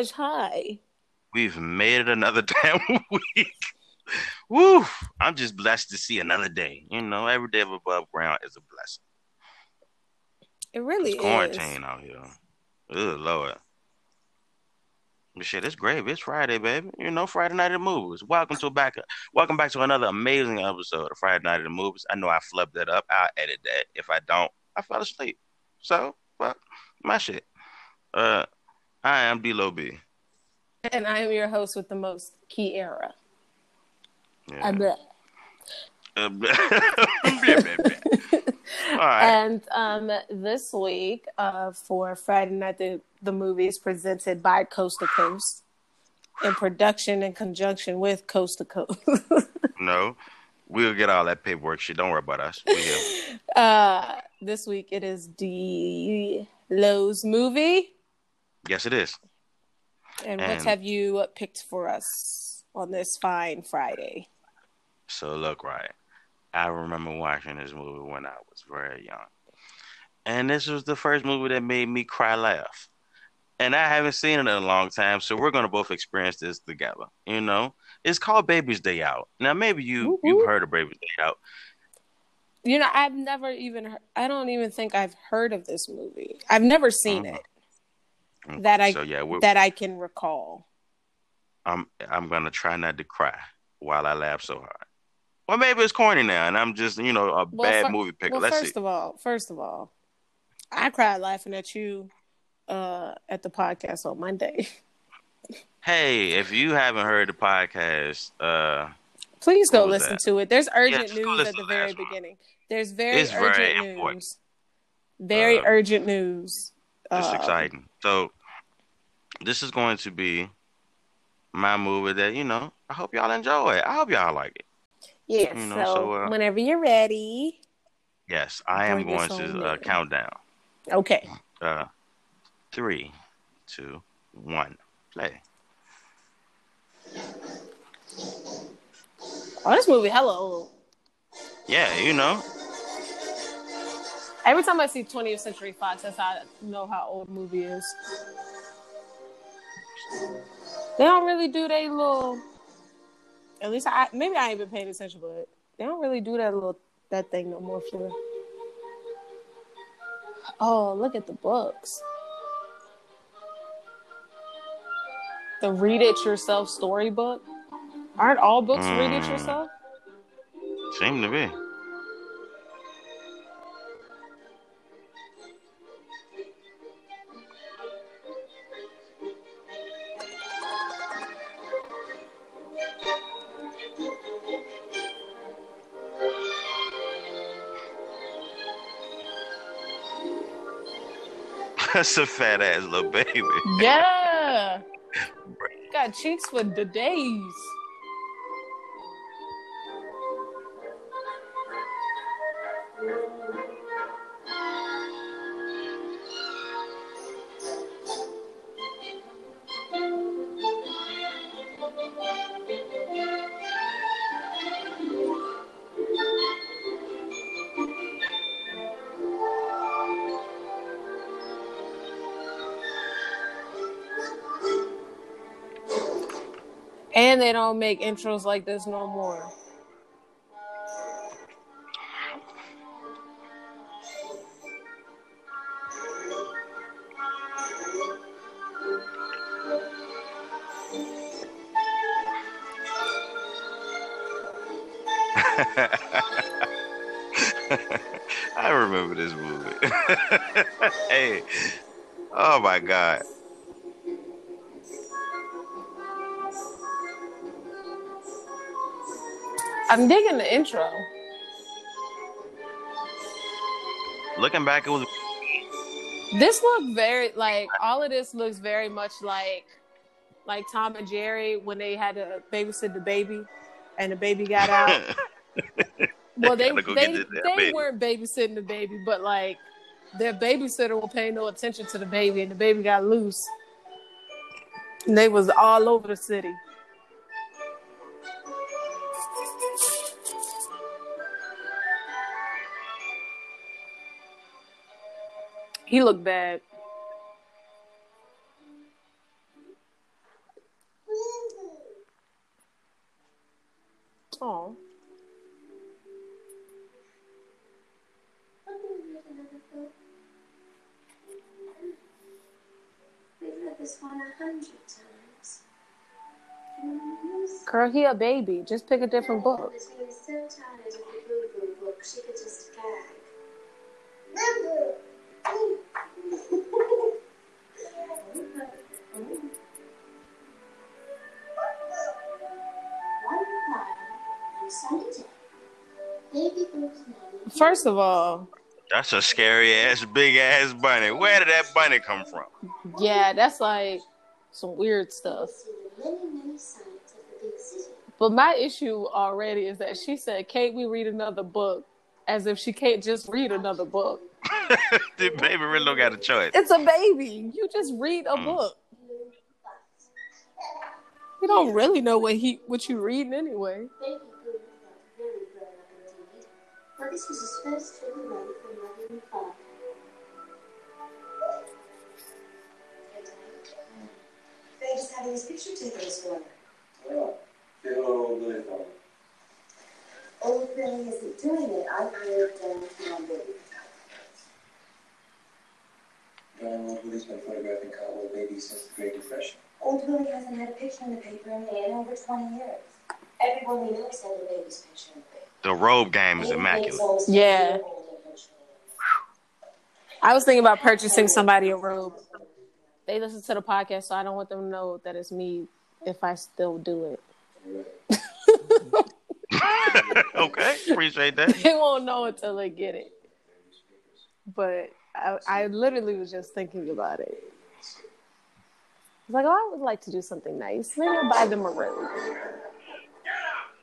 gosh, hi. We've made it another damn week. Woo! I'm just blessed to see another day. You know, every day of above ground is a blessing. It really It's is. quarantine out here. Good lord. But shit, it's great. It's Friday, baby. You know, Friday night at the movies. Welcome to back. Welcome back to another amazing episode of Friday Night at the Movies. I know I flubbed that up. I'll edit that. If I don't, I fell asleep. So, fuck my shit. Uh, I am D-Lo B. And I am your host with the most key era. Yeah. I bet. Uh, right. And um, this week, uh, for Friday Night the, the Movies, presented by Coast to Coast, in production in conjunction with Coast to Coast. No, we'll get all that paperwork shit. Don't worry about us. Uh, this week it is D Lowe's movie. Yes, it is. And, what have you picked for us on this fine Friday? So look, right. I remember watching this movie when I was very young. And this was the first movie that made me cry laugh. And I haven't seen it in a long time, so we're gonna both experience this together. You know? It's called Baby's Day Out. Now maybe you Whoop, you've heard of Baby's Day Out. You know, I've never even heard, I don't even think I've heard of this movie. I've never seen Mhm. it that I so yeah, that I can recall. I'm I'm gonna try not to cry while I laugh so hard. Well, maybe it's corny now, and I'm just you know a Well, bad fir- movie picker. Well, Let's first see. of all, first of all, I cried laughing at you uh, at the podcast on Monday. Hey, if you haven't heard the podcast, uh, Please go listen that? to it. There's urgent go news at the very beginning. There's very It's very urgent important. news. Very Uh, urgent news. it's Uh, exciting. So this is going to be my movie that you know. I hope y'all enjoy it. I hope y'all like it. Yes. You know, so, so, uh, whenever you're ready. Yes, I am going to uh, count down. Okay. Uh, three, two, one, play. Oh, this movie hella old. Yeah, you know. Every time I see 20th Century Fox, that's how I know how old a movie is. They don't really do they little. At least I maybe I ain't been paying attention, but they don't really do that little that thing no more. For oh, look at the books. The read it yourself storybook. Aren't all books read it Mm. yourself? Seem to be. That's a fat ass little baby. Yeah. Got cheeks for the days. They don't make intros like this no more. I remember this movie. hey, oh my god. I'm digging the intro. Looking back, it was This look very like all of this looks very much like like Tom and Jerry when they had to babysit the baby and the baby got out. well, they they, damn they weren't babysitting the baby, but like their babysitter was paying no attention to the baby, and the baby got loose. And they was all over the city. He looked bad. Oh. We've read this one a hundred times. Girl, he a baby. Just pick a different book. She was so tired of the Boo Boo book, she could just gag. First of all, That's a scary ass, big ass bunny. Where did that bunny come from? yeah, that's like some weird stuff. see the many, many sights of the big city. But my issue already is that she said, "Can't we read another book?" As if she can't just read another book. the baby really don't got a choice. It's a baby. You just read a Mm. book. You don't really know what he what you reading anyway. Baby Boo felt very grown up indeed, for this was his first trip away from mother and father. They just having his picture taken this morning. Oh, to old Billy for. Old Billy isn't doing it. I hired um, Tom Baby. Darn, old Billy's been photographing cowboy babies since the Great Depression. Old Billy hasn't had a picture in the paper in, in over 20 years. Everyone we know has had a baby's picture the robe game is immaculate. it's almost a Yeah. year old eventually. I was thinking about purchasing somebody a robe. They listen to the podcast, so I don't want them to know that it's me if I still do it. okay, appreciate that. They won't know until they get it. But I, I literally was just thinking about it. I was like, oh, I would like to do something nice. Maybe I'll buy them a robe.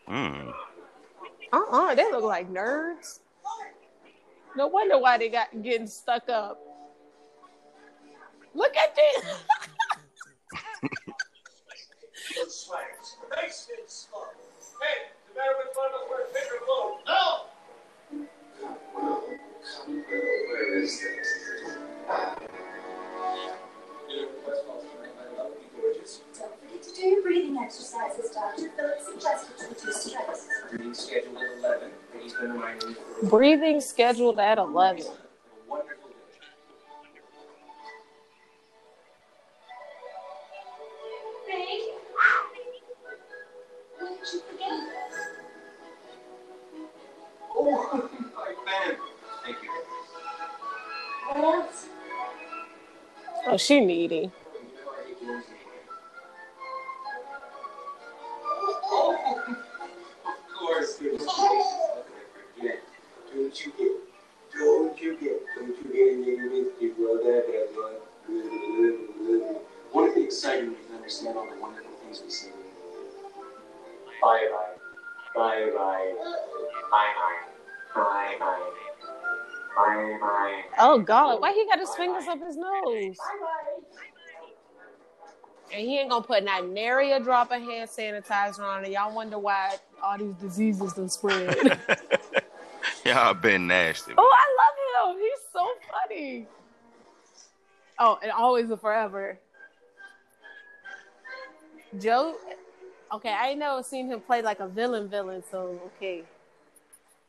Mm. Uh-uh, they look like nerds. No wonder why they got getting stuck up. Look at this. Don't forget to do your breathing exercises. Dr. Phillips suggested to reduce stress. Reading scheduled at 11, he's been reminding me for a Breathing scheduled at 11. wonderful day. Ray? What did you forget? Oh, my fan. Thank you. What else? Oh, she needy. Don't you get, don't you get, don't you get in your biscuit, well, that, that, that. Won't it be exciting when you can understand all the wonderful things we see? Bye bye. Bye bye. Bye bye. Bye bye. Bye bye. Oh God, why he got his fingers up his nose? And he ain't gonna put not nary a drop of hand sanitizer on it. Y'all wonder why all these diseases done spread. Y'all been nasty. oh, I love him. He's so funny. Oh, and always and forever. Joe, okay, I ain't never seen him play like a villain villain, so okay.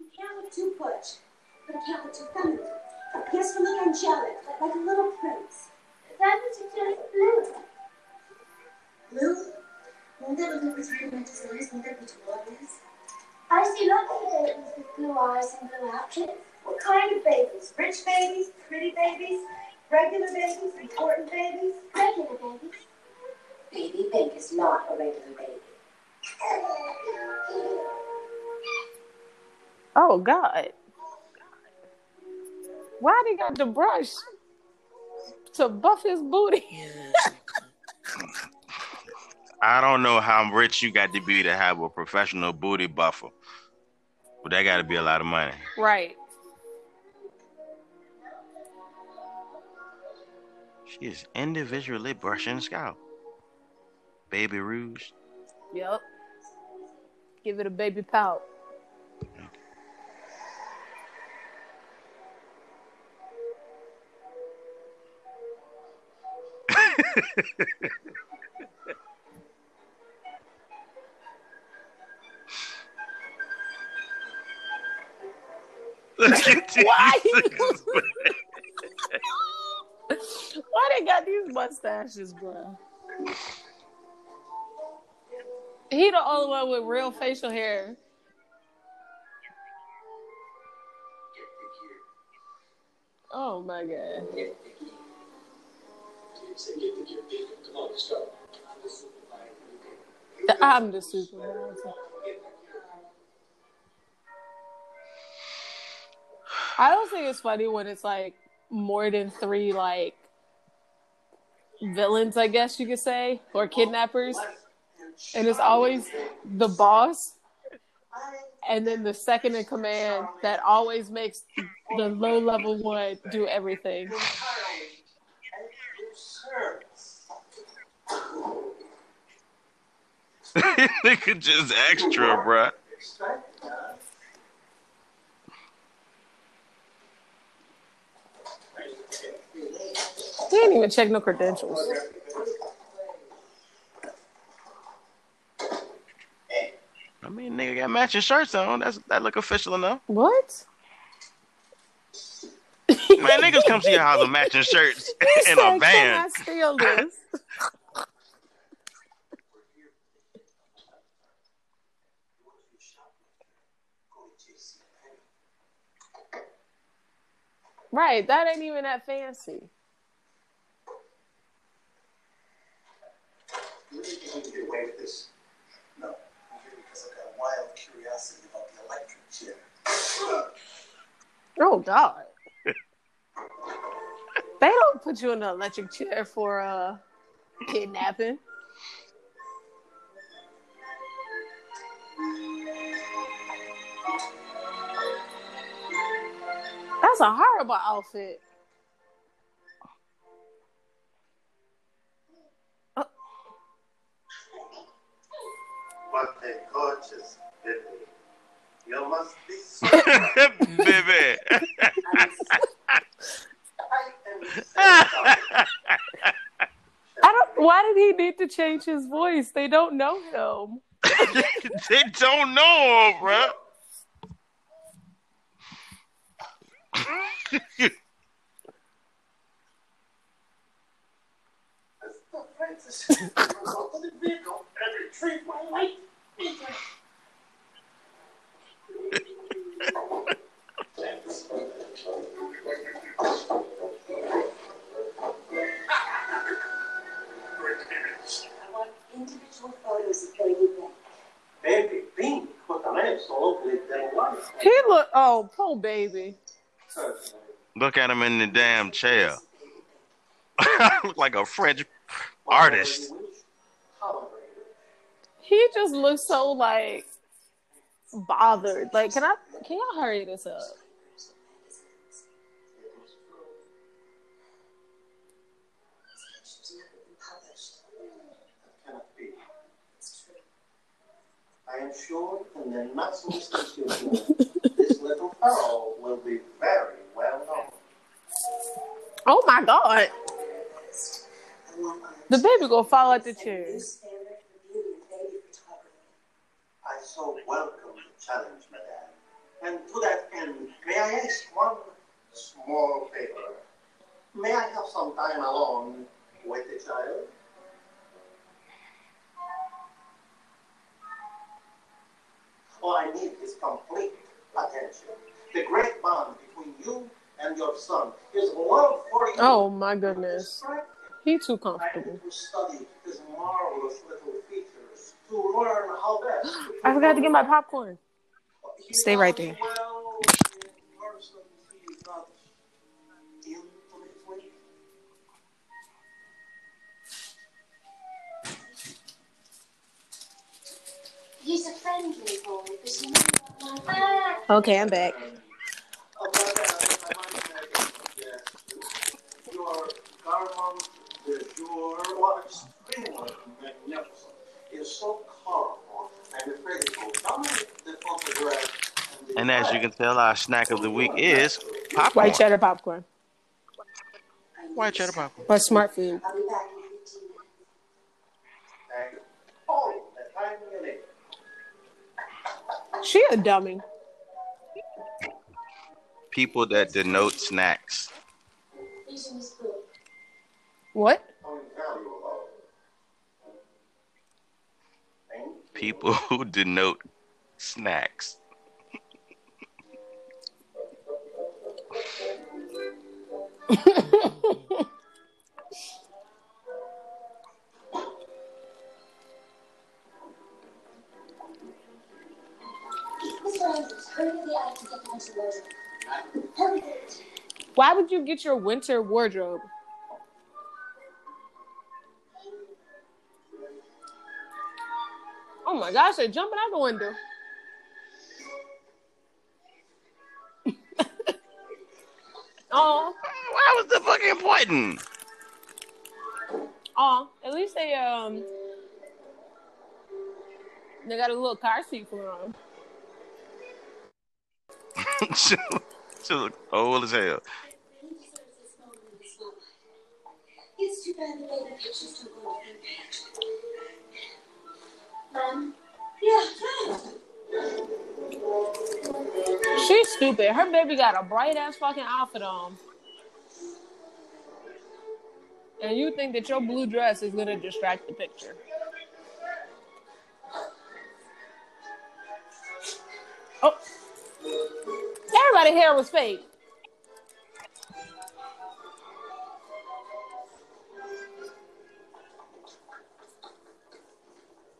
You can't look too butch, but it can't look too feminine. He has to look angelic, like, like a little prince. That would suggest blue. Blue? Won't that look with romantic eyes? Won't that be too obvious? I see lots of babies with blue eyes and blue outfits. What kind of babies? Rich babies? Pretty babies? Regular babies? Important babies? Regular babies. Baby Bink is not a regular baby. Oh God. Why they got the brush to buff his booty? I don't know how rich you got to be to have a professional booty buffer, but that got to be a lot of money. right. She is individually brushing scalp. Baby Rouge. Yep. Give it a baby pout. Look Why? Why they got these mustaches, bro? He the only one with real facial hair. Oh my god. I'm the supervisor. I don't think it's funny when it's like more than three like villains, I guess you could say, or kidnappers. And it's always the boss and then the second in command that always makes the low level one do everything. Nigga just extra, bruh. He didn't even check no credentials. I mean, nigga got matching shirts on. That's that look official enough. What? Man, niggas come to your house with matching shirts said, a Can van. I steal this? Right, that ain't even that fancy. You think you can get away with this? No. I'm here because I've got a wild curiosity about the electric chair. Oh God. they don't put you in an electric chair for uh kidnapping. That's a horrible outfit. What a gorgeous baby. You must be so Baby. I am so sorry. I don't why did he need to change his voice? They don't know him. they don't know, bruh. Mr. I want individual photos baby Beck. Baby Bink, what a name so than life. He look oh poor baby. Look at him in the damn chair. Look like a French artist. He just looks so like bothered. Like, can I can y'all hurry this up? I am sure in the this little will be very well known. Oh my god. I want art. The baby gonna fall out the chair. new standard for beauty and baby photography. I so welcome the challenge, madame. And to that end, may I ask one small favor? May I have some time alone with the child? All I need is complete attention. The great bond between you and your son is love for you. Oh my goodness. Distracting. He too I comfortable. need to study his marvelous little features to learn how best. I forgot to get my popcorn. Stay right there. Well, in person, he is not intimately. He's a friendly boy, but he never got my back. Okay, I'm back that magnificent so colorful and. And as you can tell, our snack of the week is popcorn. White cheddar popcorn. White cheddar popcorn. Or smart food. She a dummy. People that denote snacks. Using this book. What? People who denote snacks. Mr. Andrews, hurry to the attic to get the winter wardrobe. Hurry it. Why would you get your winter wardrobe? Oh my gosh, they're jumping out the window. oh, Why was the fucking important? oh, at least they um they got a little car seat for them. she, she look old as hell. He deserves this moment in his life. It's too bad the baby pictures don't go on the page. Mom? Yeah, She's stupid. Her baby got a bright ass fucking outfit on. And you think that your blue dress is gonna distract the picture. Oh. Everybody hair was fake.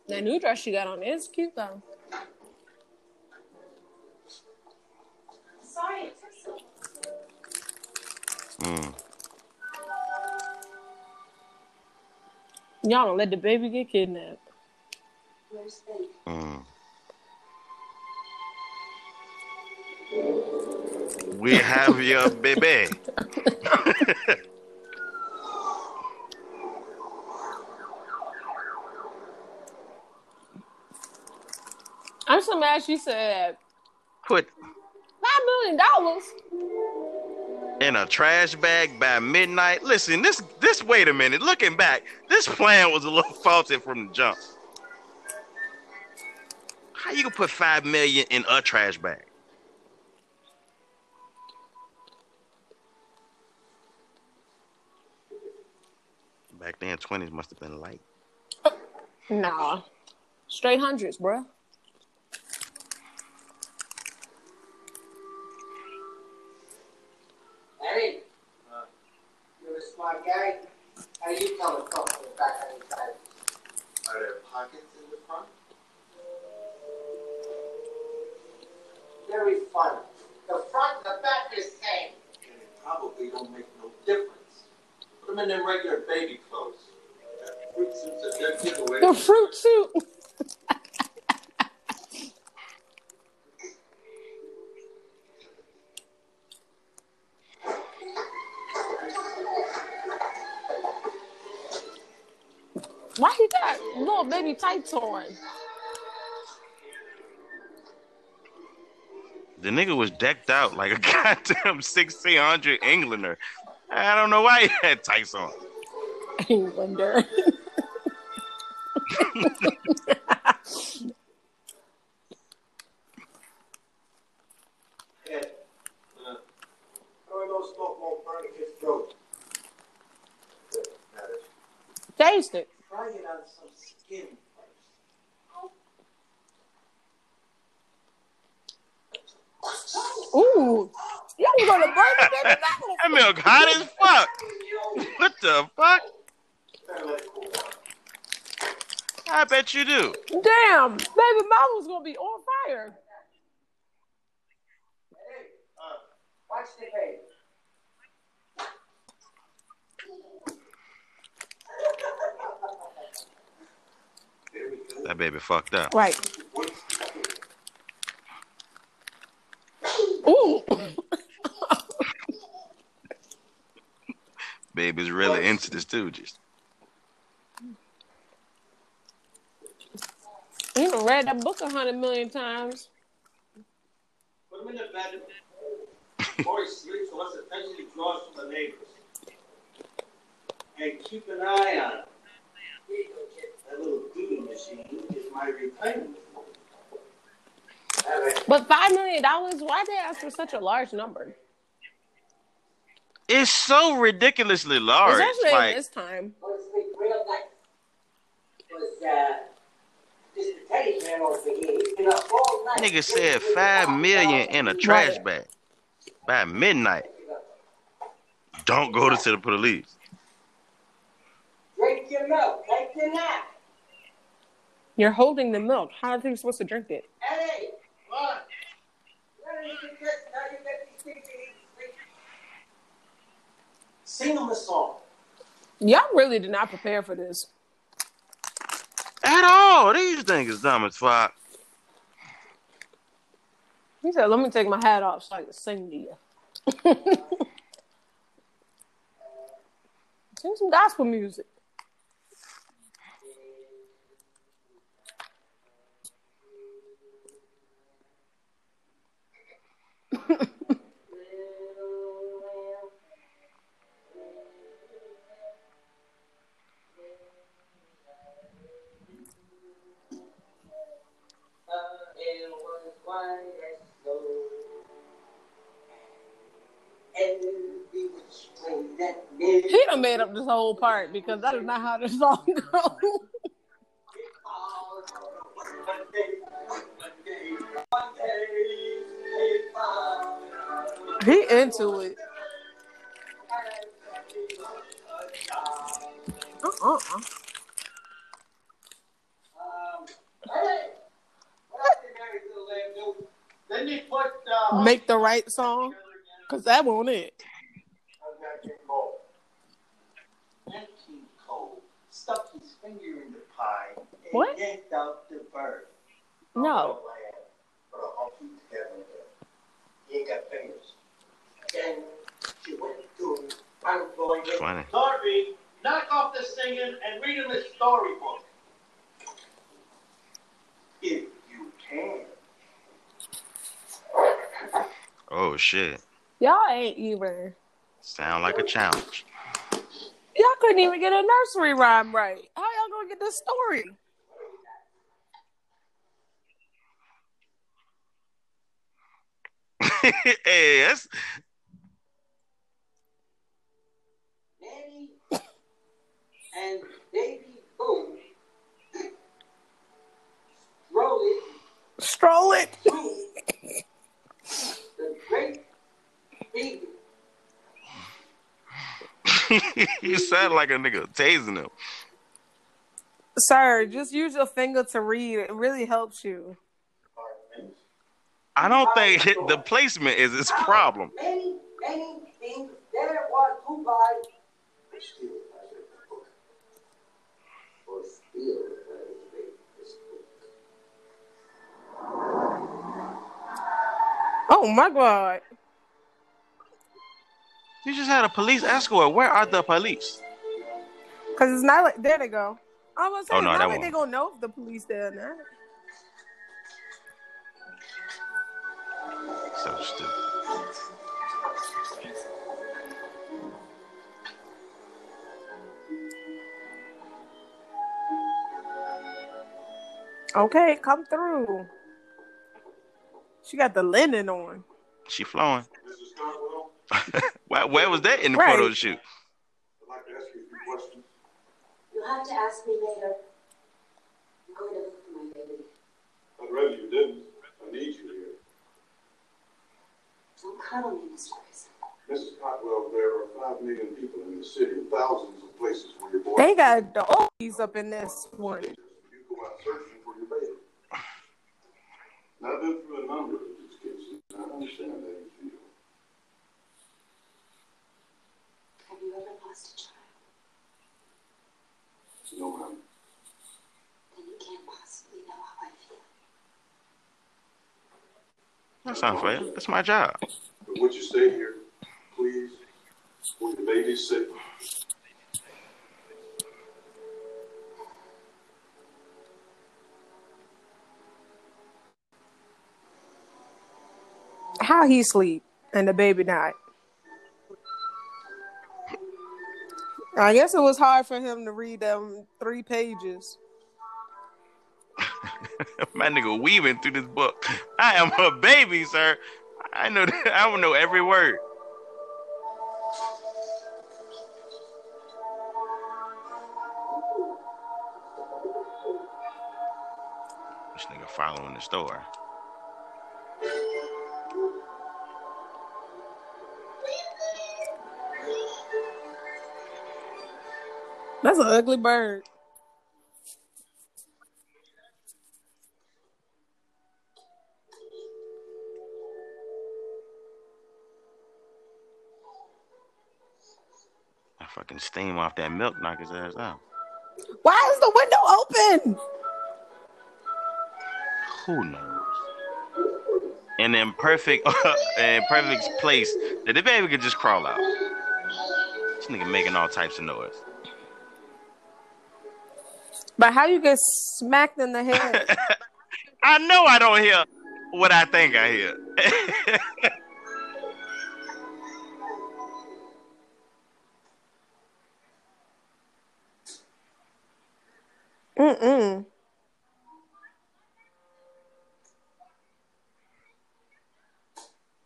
That new dress she got on is cute though. Sorry, it Mm. Y'all don't let the baby get kidnapped. Where's baby? Mm. We have your baby. I'm so mad she said Put five million dollars. in a trash bag by midnight. Listen, this this wait a minute. Looking back, this plan was a little faulty from the jump. How you gonna put five million in a trash bag? Back then, twenties must have been light. Nah. Straight hundreds, bruh. Eddie, uh, you're a smart guy. How do you tell the front from the back on your side? Are there pockets in the front? Very funny. The front and the back is same. And it probably don't make no difference. Put them in their regular baby clothes. That fruit suits a dead giveaway. The fruit suit. Why he little baby tights on? The nigga was decked out like a goddamn 1600 Englander. I don't know why he had tights on. Englander. Ed, uh, how no smoke won't burn his throat? Good, matters. Taste it. Try it on some skin first. Ooh. Y'all gonna burn the baby That down. Milk hot as fuck. What the fuck? Better let it cool down. I bet you do. Damn, baby mama's gonna be on fire. Uh, watch the baby. There we go. That baby fucked up. Right. Baby's really into the Stooges. You done read that book a hundred million times. Put him in the bed. Before he sleeps, unless attention he draws from the neighbors. And keep an eye on him. That little doodle machine is my retirement. But five million dollars? Why did they ask for such a large number? It's so ridiculously large. Especially Like, this time. Want to real nice? Was uh, this Teddy man over here? He's been up all night. nigga said five million in a trash bag by midnight. Don't go to the police. Drink your milk. Drink your nap. You're holding the milk. How are you supposed to drink it? Eddie, what? Where did you get? How you get these things to eat? Sleep? Sing them a song. Y'all really did not prepare for this. At all. These things is dumb as fuck. He said, "Let me take my hat off so I can sing to you." sing some gospel music. Every which way that wind He done made up this whole part because that is not how this song goes. He into it. Uh-uh. Um, hey, what else did Mary Little Lamb do? Then they put uh, Uh, Make the right song, cause that won't it. How's that King Cole? Nat King Cole stuck his finger in the pie and What? yanked out the bird. No. But a. He ain't got fingers. Then she went to him. I'm going to Funny. Darby, knock off the singing and read him his storybook. If you can. Oh shit. Y'all ain't even. Sound like a challenge. Y'all couldn't even get a nursery rhyme right. How y'all gonna get this story? hey, that's and baby Boo stroll it Stroll it. through the great big you sound like a nigga tasing him. Sir, just use your finger to read. It really helps you. I don't think the placement is his problem. Oh my things You just had a police escort. Where are the police? Cause it's not like there they go. I was Oh, saying no, not that like one. they gonna know if the police there or not. So stupid. Okay, come through. She got the linen on. She flowing. Mrs. Where, where was that in the Right. photo shoot? I'd like to ask you a few questions. You'll have to ask me later. I'm going to look for my baby. I'd rather you didn't. I need you here. Don't cuddle me, Mr. Grayson. Mrs. Cotwell, there are five million people in the city and thousands of places where your boy. They got the oldies up in this one. You go out searching for your baby. Now, I've been through a number of these cases, and I understand how you feel. Have you ever lost a child? No, ma'am. Then you can't possibly know how I feel. That That's unfair. That's my job. But would you stay here, please, for your baby's sake? How he sleep and the baby died. I guess it was hard for him to read them three pages. My nigga weaving through this book. I am a baby, sir. I know that. I don't know every word. This nigga following the store. That's an ugly bird. I fucking steam off that milk, knock his ass out. Why is the window open? Who knows? In an perfect, in perfect place that the baby could just crawl out. This nigga making all types of noise. But how you get smacked in the head? I know I don't hear what I think I hear. Mm-mm.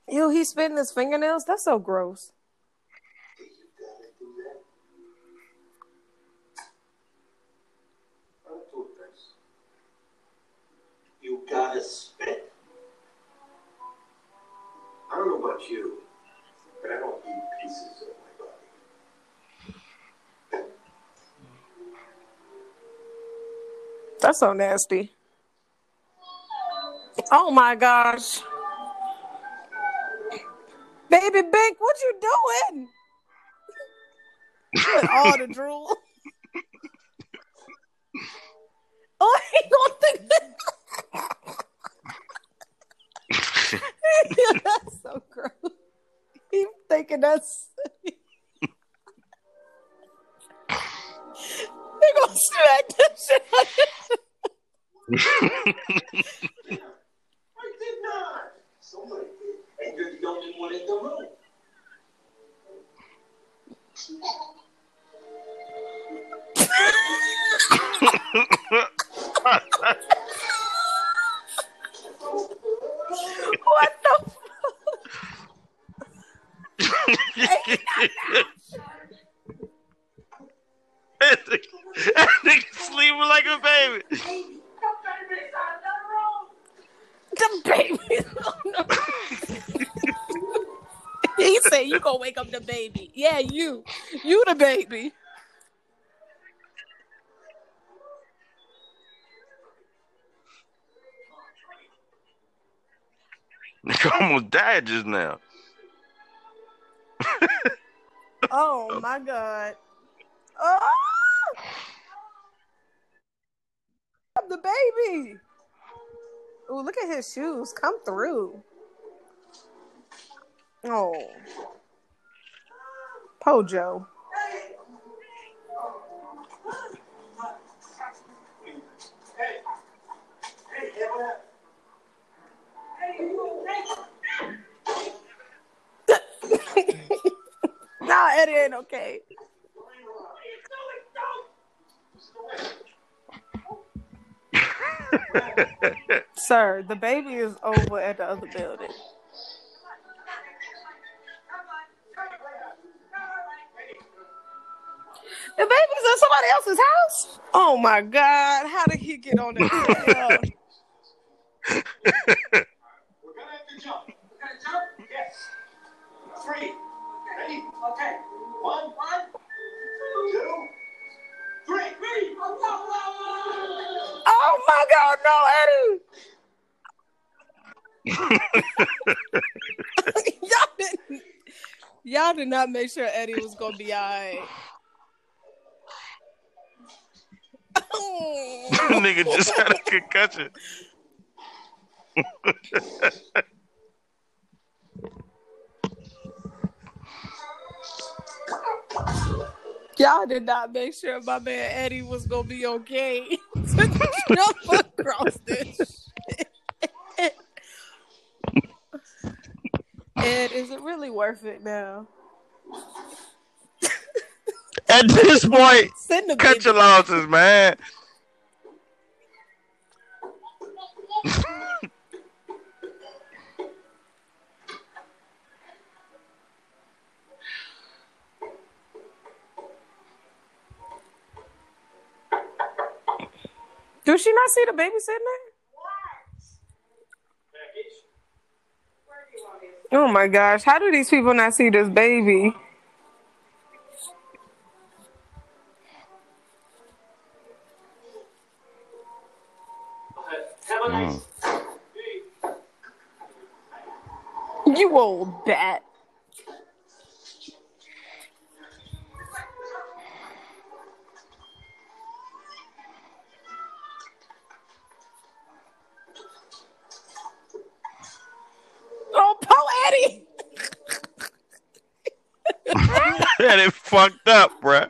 Ew, he's spitting his fingernails? That's so gross. You gotta do that. I'll do this. You gotta spit. I don't know about you, but I don't eat pieces of my body. That's so nasty. Oh my gosh. Baby Bink, what you doing? With all the drool. oh, he gonna think that. that's so gross. He thinking that's. he gonna smack that shit out of I did not. Somebody did, and you're the only one in the room. What the that nigga that nigga sleeping like a baby. the baby? he said you gonna wake up the baby. Yeah, you. You the baby. Nigga almost died just now. Oh my god. Oh the baby. Oh, look at his shoes. Come through. Oh. Pojo. Hey, hey, hey, what happened? nah, it ain't okay. Sir, the baby is over at the other building. The baby's in somebody else's house? Oh my god, how did he get on that? trail? We're gonna have to jump. We're gonna jump? Yes. Three. Ready? Okay. One. One. Two. Three. Three. oh my god, no, Eddie! y'all didn't y'all did not make sure Eddie was gonna be alright. nigga just had a concussion. Y'all did not make sure my man Eddie was gonna be okay. Jump across this. Ed, is it really worth it now? At this point, Send cut your losses, man. Do she not see the baby sitting there? What? Oh my gosh, how do these people not see this baby? Have a mm. You old bat. that is fucked up, bruh. Are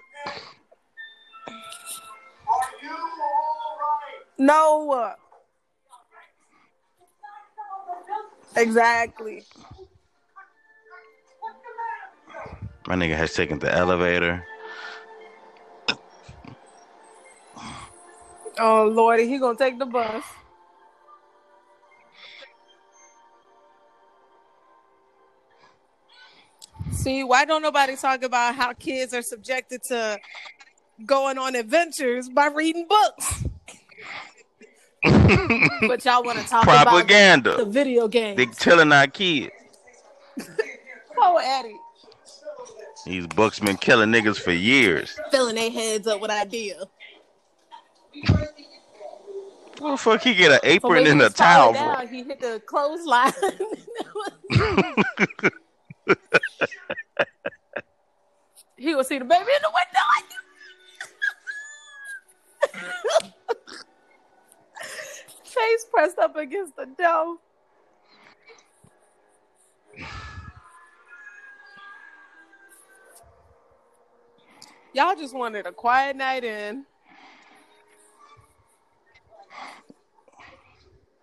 you all right? No. Exactly. My nigga has taken the elevator. Oh Lordy, he gonna take the bus. See, why don't nobody talk about how kids are subjected to going on adventures by reading books? But y'all want to talk about Propaganda. the video games. They killing our kids. Poe Eddie These books been killing niggas for years. filling their heads up with ideas. What the fuck he get an apron when he and a was falling towel for? down, he hit the clothesline. He will see the baby in the window. Face pressed up against the door. Y'all just wanted a quiet night in.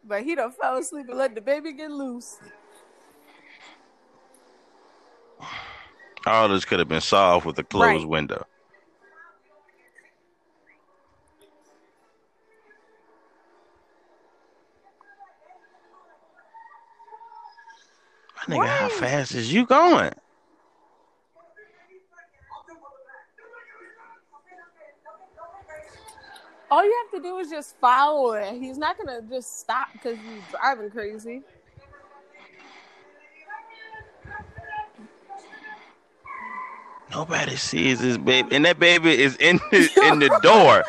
But he done fell asleep and let the baby get loose. All this could have been solved with a closed Right. window. My nigga, how fast is you going? All you have to do is just follow it. He's not gonna just stop because you're driving crazy. Nobody sees this baby, and that baby is in the, in the door.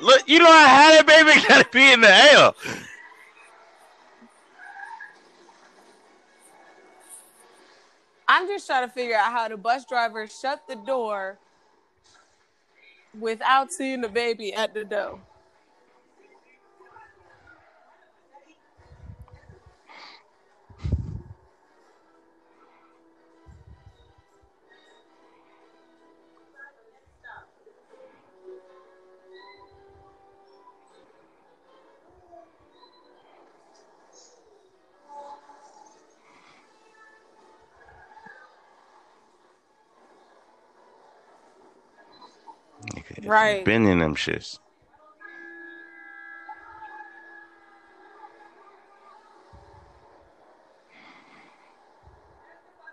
Look, you know how that baby gotta be in the air. I'm just trying to figure out how the bus driver shut the door without seeing the baby at the door. Right. Been in them shits.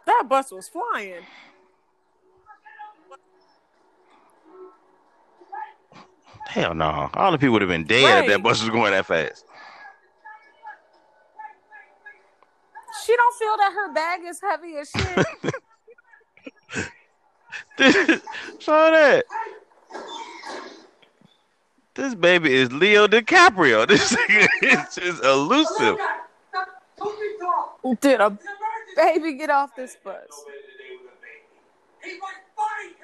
That bus was flying. Hell no. All the people would have been dead if that bus was going that fast. She don't feel that her bag is heavy as shit. Saw that. This baby is Leo DiCaprio. This is just elusive. Did a baby get off this bus? He might find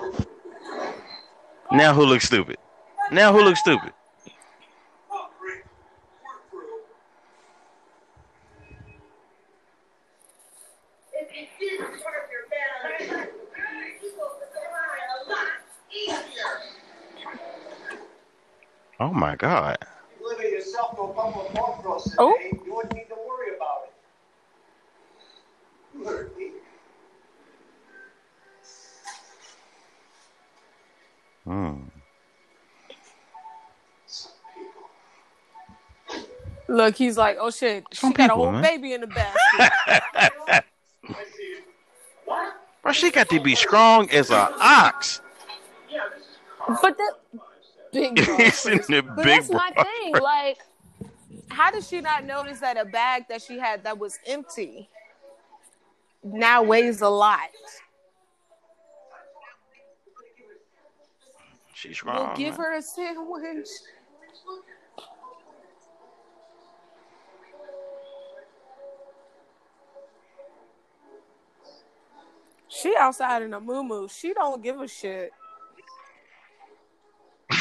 himself. Now who looks stupid? Now who looks stupid? Oh, Rick, we're through. If you didn't park your bed on the people would cry a lot easier. Oh my god. You yourself to a of today. Oh. You wouldn't need to worry about it. You heard me. Hmm. Look, he's like, oh shit, she Some got a whole man. baby in the basket. Bro, she got to be strong as an ox. but that big. He's in the But big that's my thing. Like, how did she not notice that a bag that she had that was empty now weighs a lot? She's strong. We'll give her a sandwich. She outside in a moo She don't give a shit.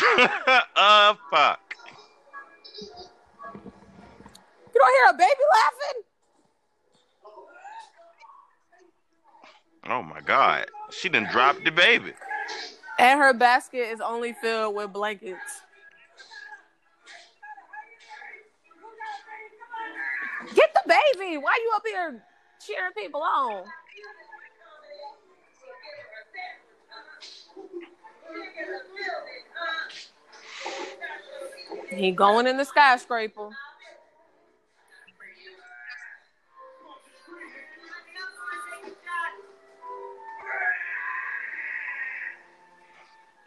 uh, fuck. You don't hear a baby laughing? Oh my god. She done dropped the baby. And her basket is only filled with blankets. Get the baby. Why you up here cheering people on? He going in the skyscraper.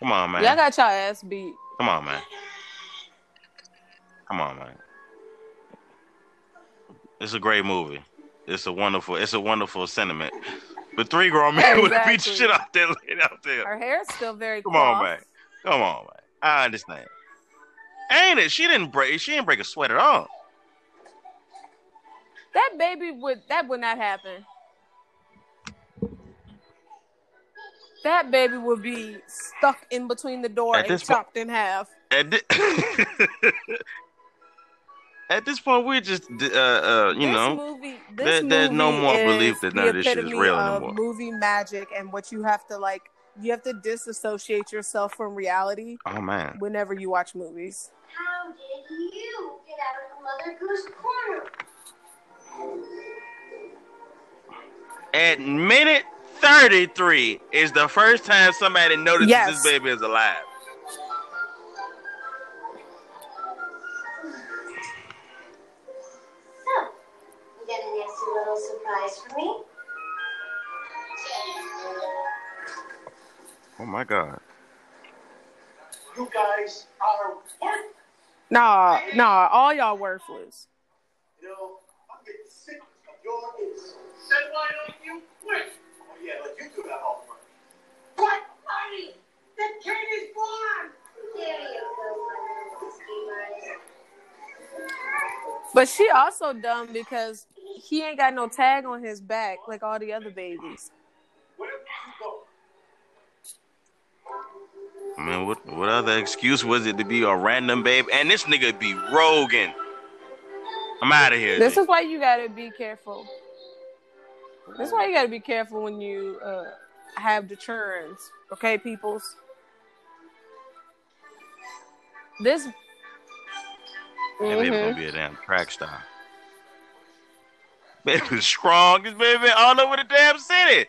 Come on, man. Y'all got y'all ass beat. Come on, man. Come on, man. It's a great movie. It's a wonderful. It's a wonderful sentiment. But three grown men would have beat shit out there. Out there. Her hair's still very Come on, man. Come on, man. I understand. Ain't it? She didn't break. She didn't break a sweat at all. That baby would that would not happen. That baby would be stuck in between the door At and this po- chopped in half. At, thi- At this point, we're just, uh, uh, you this know, movie, this there- there's no more belief that none of this shit is real anymore. Movie magic and what you have to like. You have to disassociate yourself from reality oh man. whenever you watch movies. How did you get out of Mother Goose corner? At minute 33 is the first time somebody notices Yes. this baby is alive. So, you got a nasty little surprise for me? Oh my god. You guys are worth. Nah, nah, all y'all worthless. You know, I'm getting sick of your innocence. Then why don't you quit? Oh yeah, let you do that all work. What money? The kid is born. There you go, my little sweetheart. But she also dumb because he ain't got no tag on his back like all the other babies. Where did you go? I mean, what what other excuse was it to be a random babe? And this nigga be Rogan. I'm out of here. This G. is why you gotta be careful. This is why you gotta be careful when you uh, have the churns, okay, peoples. This. That baby gonna be a damn track star. Baby strong as baby all over the damn city.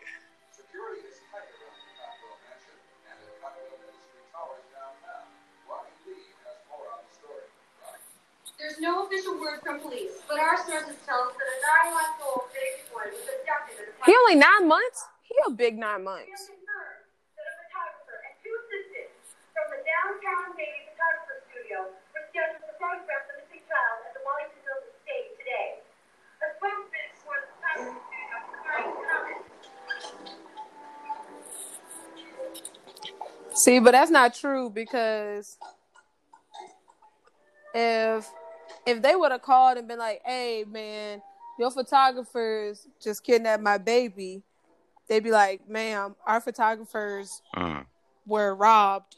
No official word from police, but our sources tell us that a nine-month-old baby boy was abducted He only nine months. He a big nine months. confirmed that a photographer and two assistants from the downtown baby photographer studio were scheduled to photograph the missing child at the Wellington Hills today. A spokesman for the photographer studio declined to comment. See, but that's not true because if if they would have called and been like, "Hey, man, your photographers just kidnapped my baby," they'd be like, "Ma'am, our photographers Mm. were robbed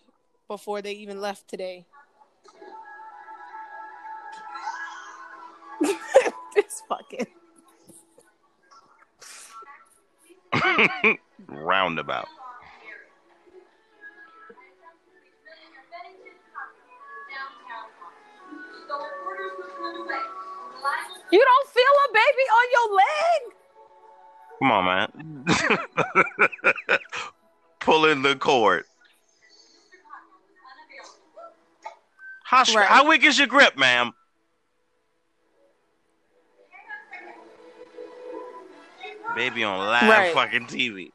before they even left today." this fucking Roundabout. You don't feel a baby on your leg? Come on, man. Pulling the cord. How, str- right. how weak is your grip, ma'am? Baby on live right. fucking TV.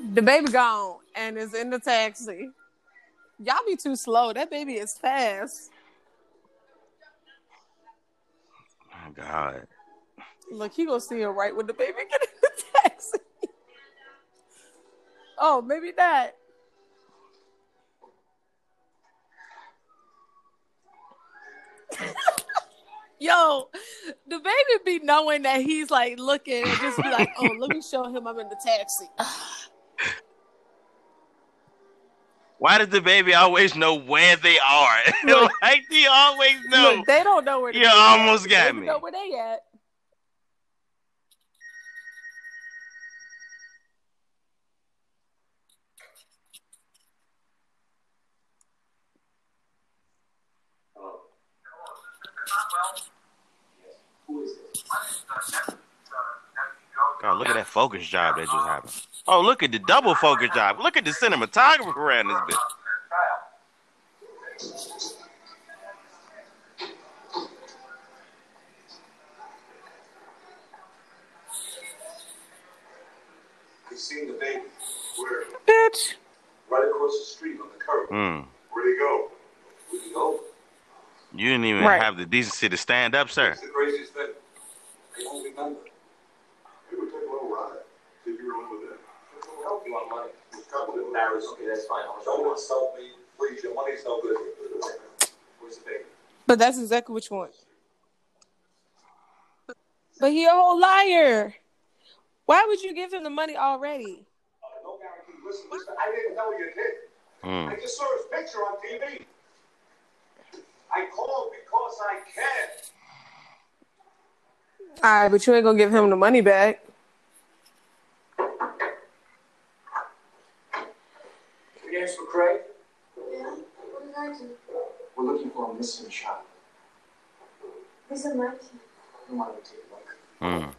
The baby gone and is in the taxi. Y'all be too slow. That baby is fast. Oh God. Look, he gonna see her right when the baby get in the taxi. oh, maybe not. Yo, the baby be knowing that he's like looking and just be like, "Oh, let me show him I'm in the taxi." Why does the baby always know where they are? Look. like he always know. Look, they don't know where. You almost at. got They me. Know where they at? Who is this? God, look at that focus job that just happened. Oh, look at the double focus job. Look at the cinematographer around this bitch. You seen the baby? Where? Bitch. Right across the street on the curb. Mm. Where'd he go? Where'd he go? You didn't even Right. have the decency to stand up, sir. It's the craziest thing. I won't remember. We would take a little ride. See if you remember that. Help you want money. Couple of Embarrassed. Okay, that's fine. How much do you Don't insult me, please. Your money's no good. Where's the baby? But that's exactly what you want. But he a whole liar. Why would you give him the money already? No guarantee. Listen, listen. I didn't know you did. Mm. I just saw his picture on TV. I called because I can. All right, but you ain't gonna give him the money back. The name's for Craig. Yeah? What did I do? We're looking for a missing child. Who's a monkey? We want to take a look. Mm.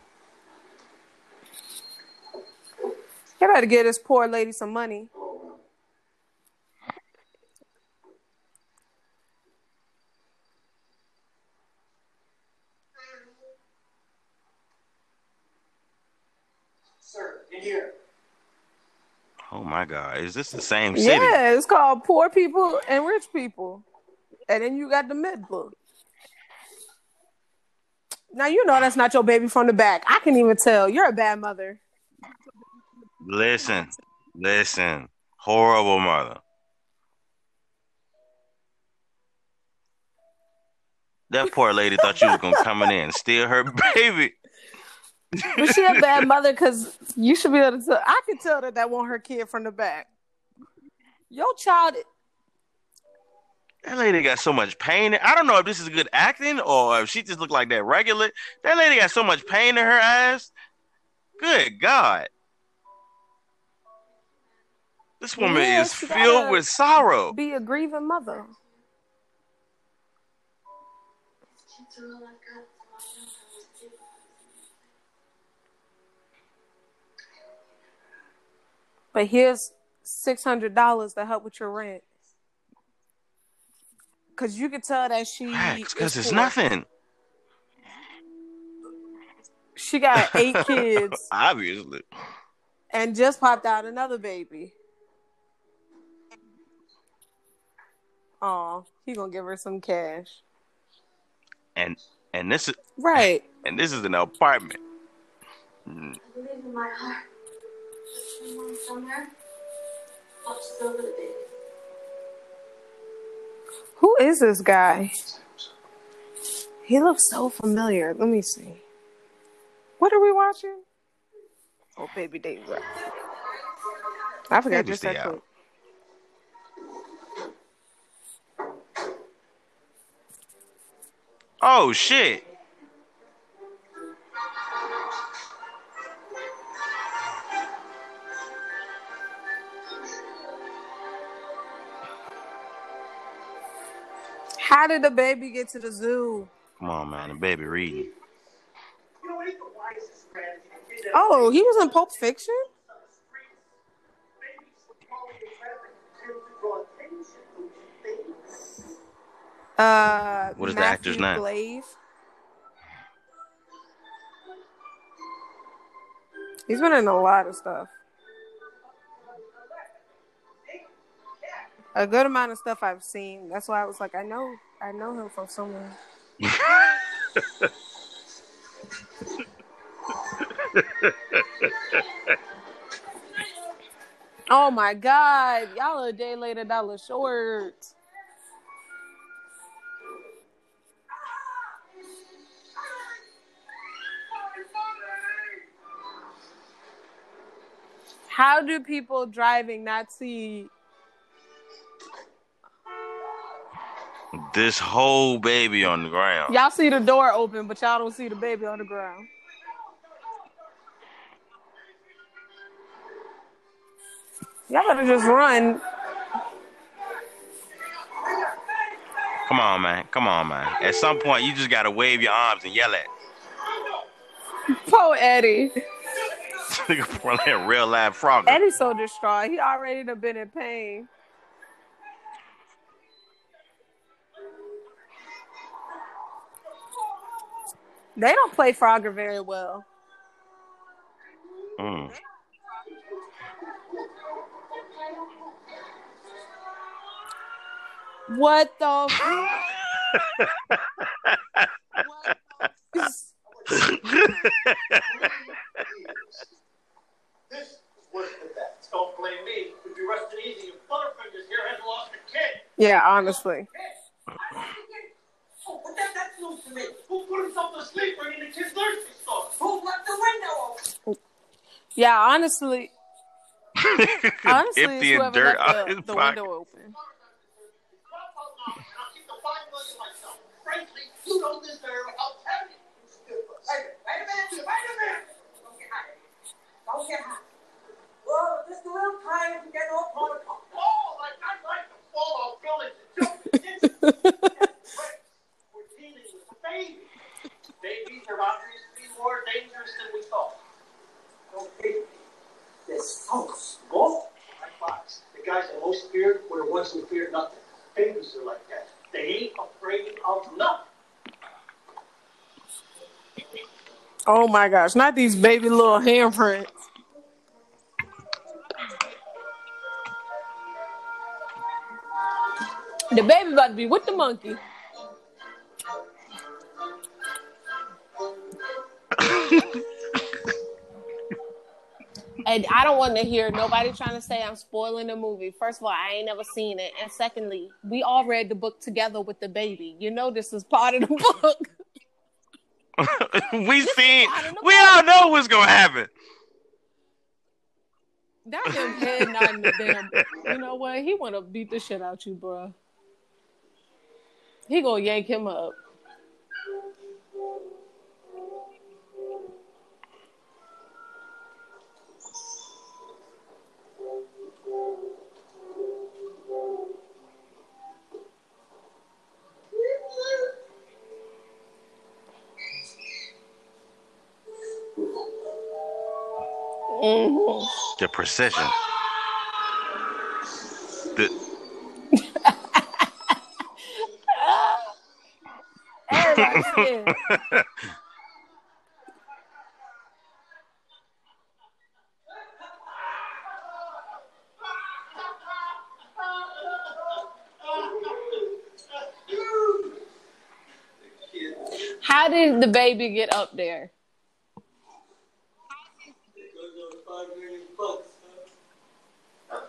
He better get this poor lady some money. Sir, in here. Oh my God. Is this the same city? Yeah, it's called poor people and rich people. And then you got the middle. Now you know that's not your baby from the back. I can even tell. You're a bad mother. Listen, listen. Horrible mother. That poor lady thought you was gonna come in and steal her baby. But she a bad mother because you should be able to tell. I can tell that that want her kid from the back. Your child, That lady got so much pain. I don't know if this is good acting or if she just looked like that regular. That lady got so much pain in her eyes. Good God. This woman Yeah, is filled with sorrow. be a grieving mother. But here's six hundred dollars to help with your rent. Cause you could tell that she Facts, because it's poor. nothing. She got eight kids Obviously. and just popped out another baby. Oh, he gonna give her some cash. And and this is Right. and this is an apartment. Mm, someone somewhere watches over the baby. Who is this guy? He looks so familiar. Let me see. What are we watching? Oh, Baby. Out. I forgot Baby just that Out. Oh shit. How did the baby get to the zoo? Come on, man. The baby reading. You know what is the wisest strategy? to get them Oh, he was in Pulp Fiction? on the streets? Babies with quality of traffic tend to draw attention. The Uh, What is the Matthew actor's name? Glave. He's been in a lot of stuff. A good amount of stuff I've seen. That's why I was like, I know, I know him from somewhere. Oh my God, y'all a day later dollar short. How do people driving not see? This whole baby on the ground. Y'all see the door open, but y'all don't see the baby on the ground. Y'all better just run. Come on, man. Come on, man. At some point, you just gotta wave your arms and yell at. Poor Eddie. Probably a real live frog. Eddie's so distraught. He already done been in pain. They don't play Frogger very well. Mm. What the? f- This is worse than that. Don't blame me. We'd be easy if Butterfingers here hadn't lost a kid. yeah, honestly. But that, that's news to me. Who put himself to sleep bringing the kid's nursing stuff? Who left the window open? Yeah, honestly. Honestly, Empty and dirt out the, his the pocket. window open. Drop out now, and I'll keep the five million myself. Frankly, you don't deserve I'll tell you. Wait, wait a minute, wait a minute. Don't get hot. Don't get hot. Well, just a little time to get off protocol. Oh, like I'd like to fall off and jump in ditches. That's right. We're a baby. Babies are obviously more dangerous than we thought. Don't me. They're so small. Like Fox, the guys that most feared were the ones who feared nothing. Babies are like that. They ain't afraid of nothing. Oh my gosh, not these baby little handprints. The baby about to be with the monkey. And I don't want to hear nobody trying to say I'm spoiling the movie. First of all, I ain't never seen it. And secondly, we all read the book together with the baby. You know this is part of the book. we seen. part of the We book. all know what's gonna happen. That him head nodding the damn. You know what? He want to beat the shit out you, bro. He gonna yank him up. The precision. The, How did the baby get up there? Because of the five million bucks, huh?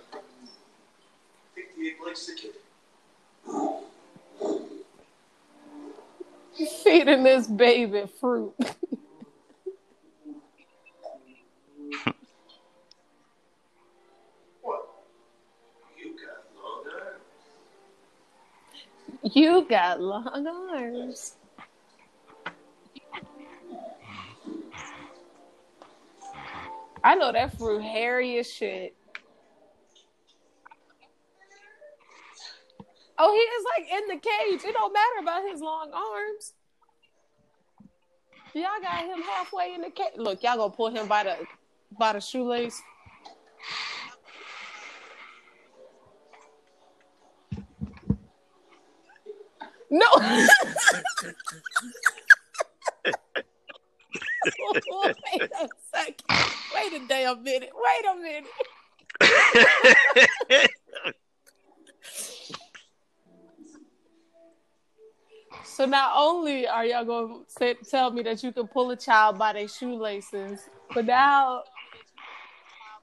Likes. Feeding this baby fruit. You got long arms. I know that fruit hairy as shit. Oh, he is like in the cage. It don't matter about his long arms. Y'all got him halfway in the cage. Look, y'all gonna pull him by the by the shoelace. No. Wait a second. Wait a damn minute. Wait a minute. So not only are y'all going to say, tell me that you can pull a child by their shoelaces, but now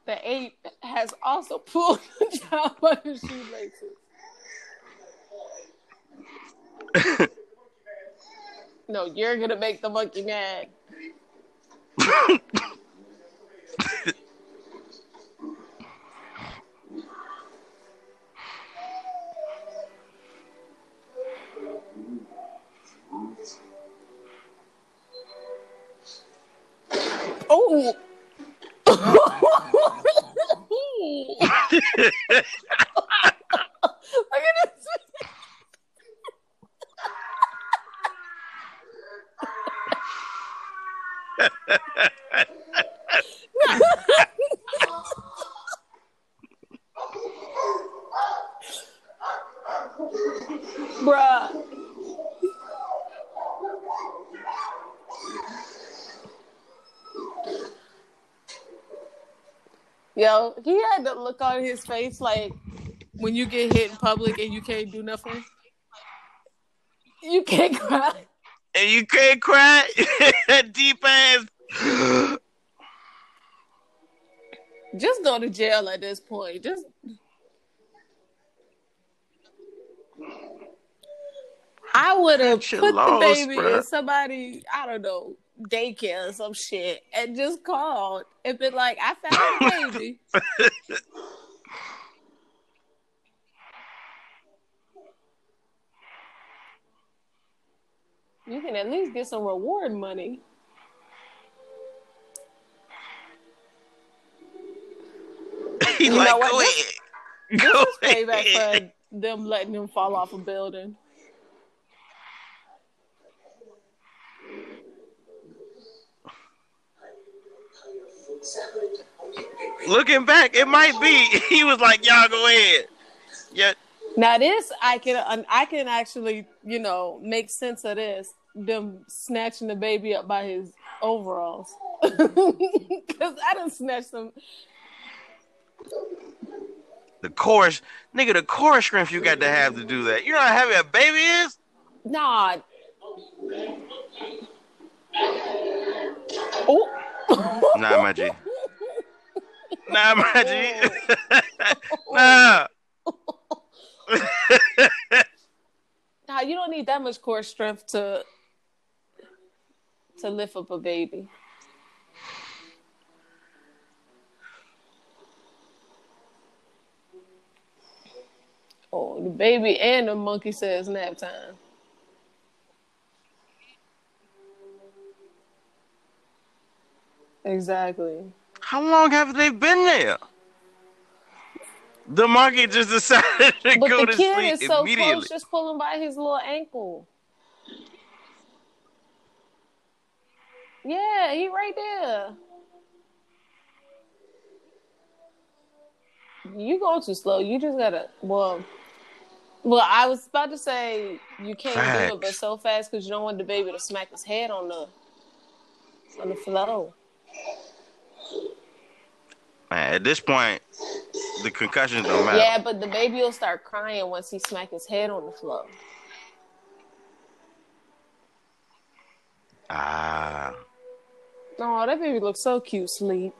the ape has also pulled the child by his shoelaces. no, you're gonna make the monkey mad. Oh. Look at. Bruh. Yo, he had the look on his face like when you get hit in public and you can't do nothing. You can't cry. and you can't cry. Deep ass. Just go to jail at this point. Just I would have put the baby bruh. in somebody, I don't know, daycare or some shit, and just called and been like, I found a baby. you can at least get some reward money. He You like, know what? go This- ahead. This Go is payback ahead. for them letting him fall off a building. Looking back, it might be. He was like, y'all go ahead. Yeah. Now this I can I can actually you know make sense of this them snatching the baby up by his overalls because I didn't snatch them. The core, nigga, the core strength you got to have to do that. You know how heavy a baby is? Nah. Oh. Nah, my G. Nah, my G. nah. Nah, you don't need that much core strength to to lift up a baby. Oh, the baby and the monkey says nap time. Exactly. How long have they been there? The monkey just decided to But go the kid is so close, just pulling by his little ankle. Yeah, he right there. You going too slow. You just gotta. Well, well, I was about to say you can't do it, but so fast because you don't want the baby to smack his head on the on the floor. Man, at this point, the concussions don't matter. Yeah, but the baby will start crying once he smack his head on the floor. Ah. Oh, that baby looks so cute, sleep.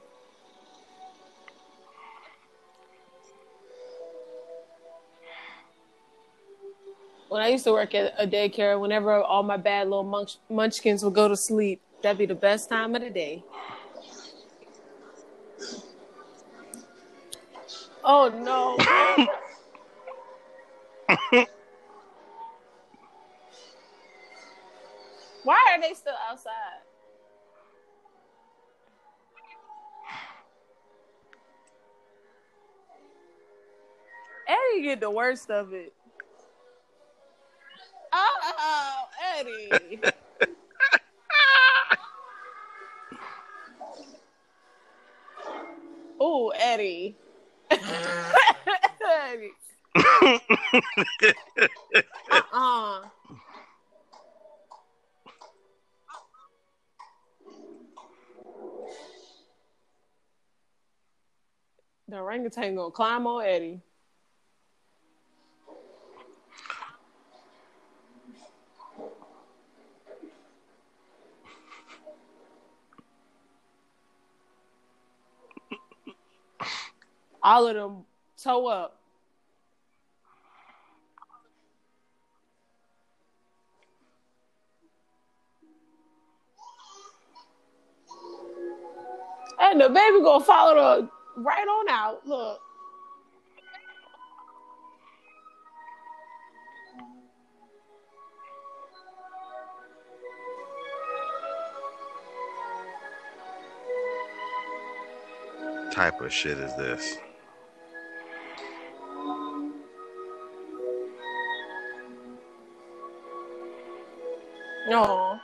When I used to work at a daycare, whenever all my bad little munch- munchkins would go to sleep, that'd be the best time of the day. Oh no. Why are they still outside? Eddie get the worst of it. Oh, Eddie. oh, Eddie. Eddie. Uh-uh. uh-uh. The orangutan gonna climb on Eddie. All of them toe up. And the baby gonna follow the right on out. Look. type of shit is this? No.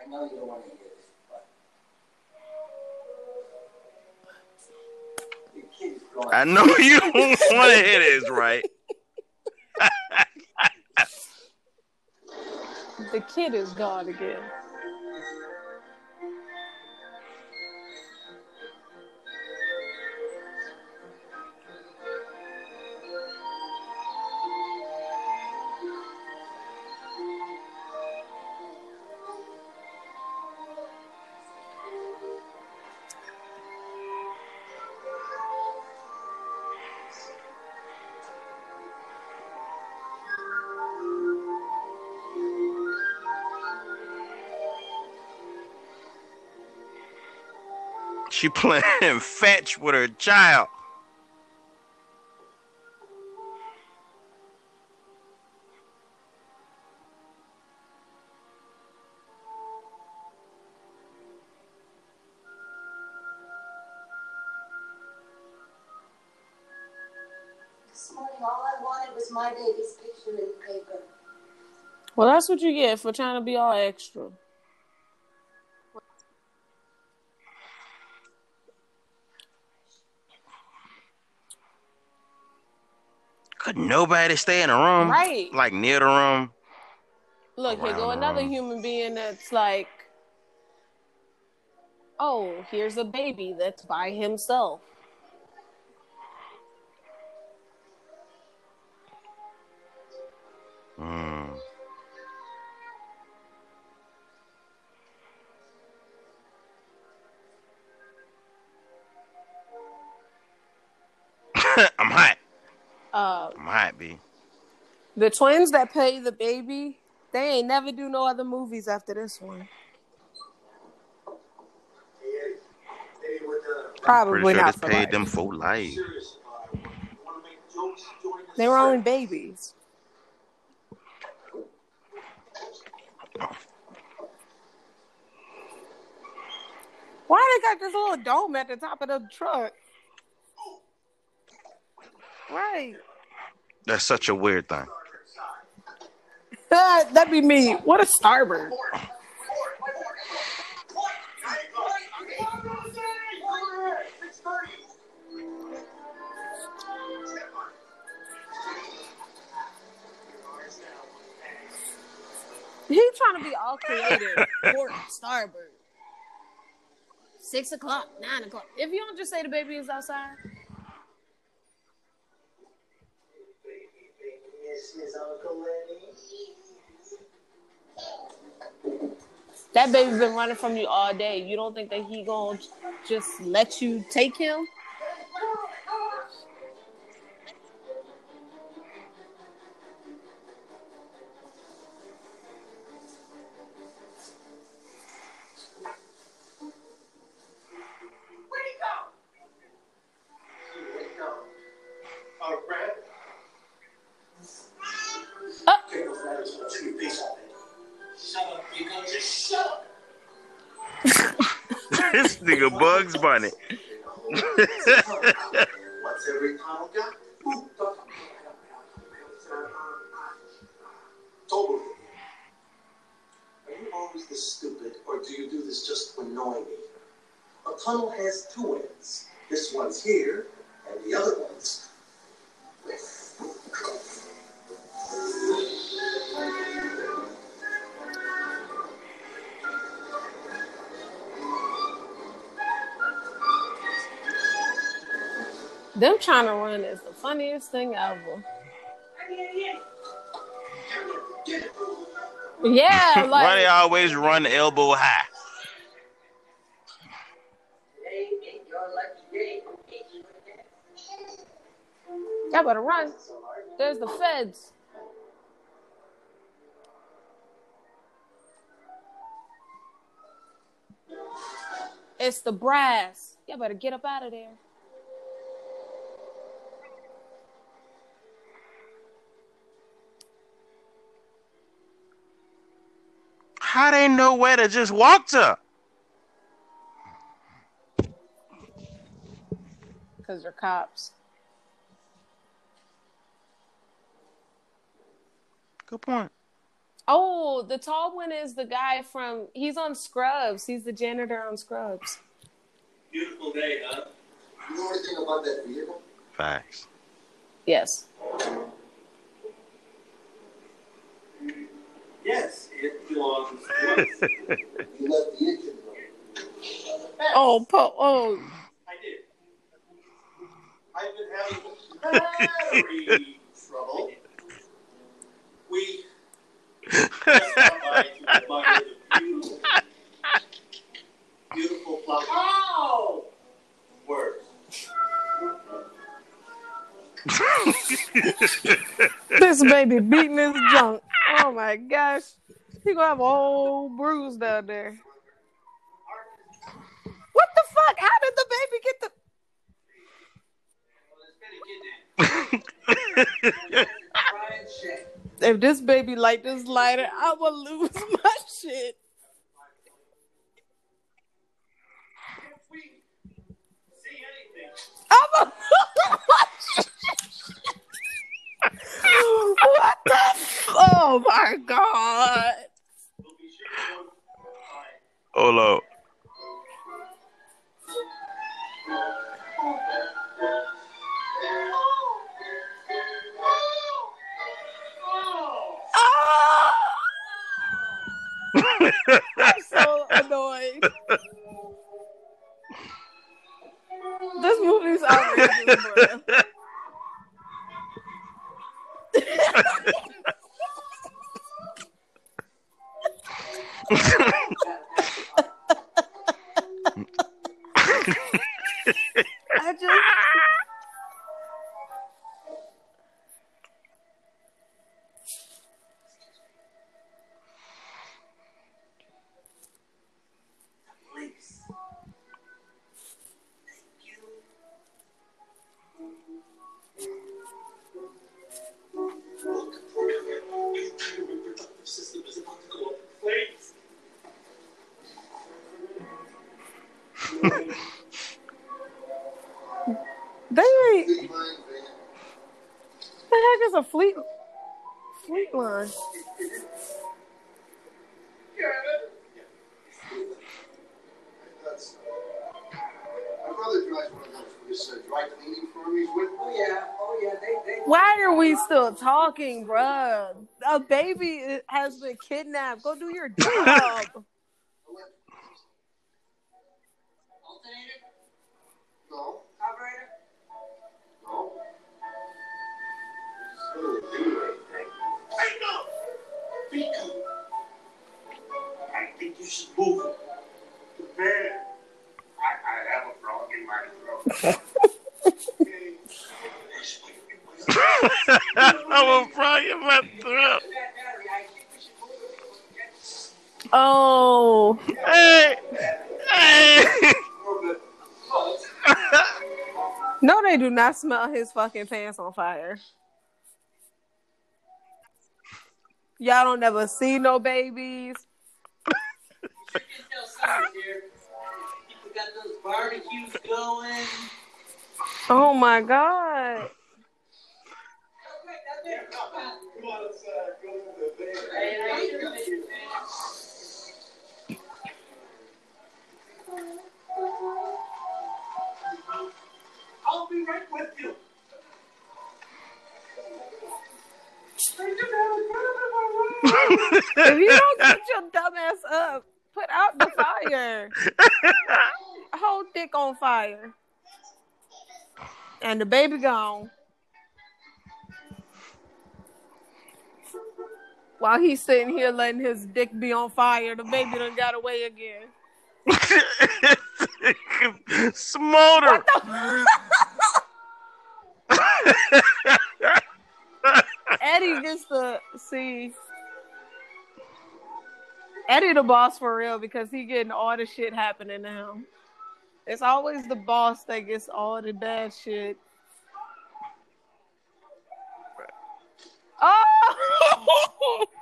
I know you don't want to hear this, but the kid's going. I know you don't want to hear this, right? The kid is gone again. She playing fetch with her child. This morning, all I wanted was my baby's picture in the paper. Well, that's what you get for trying to be all extra. Nobody stay in a room? Right. Like near the room? Look, here go another human being that's like, oh, here's a baby that's by himself. The twins that pay the baby, they ain't never do no other movies after this one. Hey, Eddie. Eddie. Probably Pretty sure not paid life. them for life. Serious about it. Want to make jokes? Join us. They were only babies. Why they got this little dome at the top of the truck? Right. That's such a weird thing. That'd be me. What a starboard. He trying to be all creative. Port, starboard. Six o'clock, nine o'clock. If you don't just say the baby is outside. Yes, yes, Uncle Eddie. That baby's been running from you all day. You don't think that he gonna just let you take him? Bugs Bunny. Funniest thing ever. Yeah, Why like they always run elbow high? y'all better run. There's the feds. It's the brass. Y'all better get up out of there. How they know where to just walk to? Because they're cops. Good point. Oh, the tall one is the guy from. He's on Scrubs. He's the janitor on Scrubs. Beautiful day, huh? You know anything about that vehicle? Facts. Yes. Yes, it belongs to us. You left the engine running. Oh, po- oh, I did. I've been having battery trouble. We just stopped by to admire the beautiful, beautiful flower. Ow! Words. this baby beating his junk. Oh my gosh, he gonna have a whole bruise down there. What the fuck? How did the baby get the? If this baby light this lighter, I will lose my shit. If we see anything, I'm a- what the? F- oh my god! Hold up. A baby has been kidnapped. Go do your job. No, Carburetor? no. I think you should move. I, I have a frog in my throat. I'm a frog in my throat. That battery, I will we should move it before we get Oh, Hey, hey. no, they do not smell his fucking pants on fire. Y'all don't never see no babies. Chicken tail sandwich here. People got those barbecues going. Oh my god. if you don't get your dumbass up, put out the fire. Whole dick on fire. And the baby gone. While he's sitting here letting his dick be on fire, the baby done got away again. Smolder. Eddie gets to see Eddie the boss for real because he getting all the shit happening to him. It's always the boss that gets all the bad shit. Oh!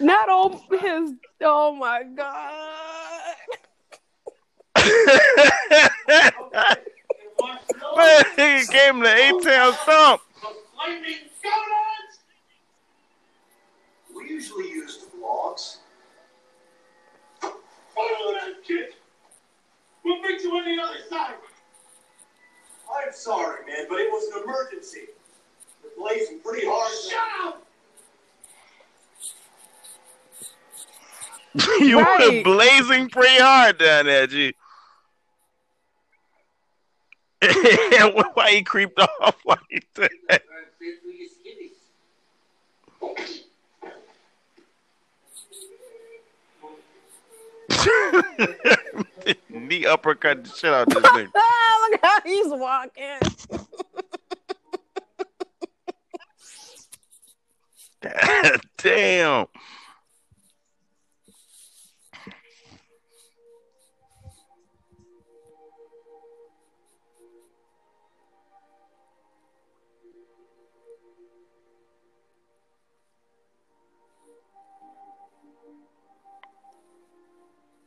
Not on his. Oh my god. Man, he gave him the eight tail stomp. We usually use logs. Follow that kid. We'll meet you on the other side. I'm sorry, man, but it was an emergency. We're blazing pretty hard. Shut up! you were blazing pretty hard down there, G. Why he creeped off? like he did that? Knee uppercut the shit out this thing. Look how he's walking. God damn.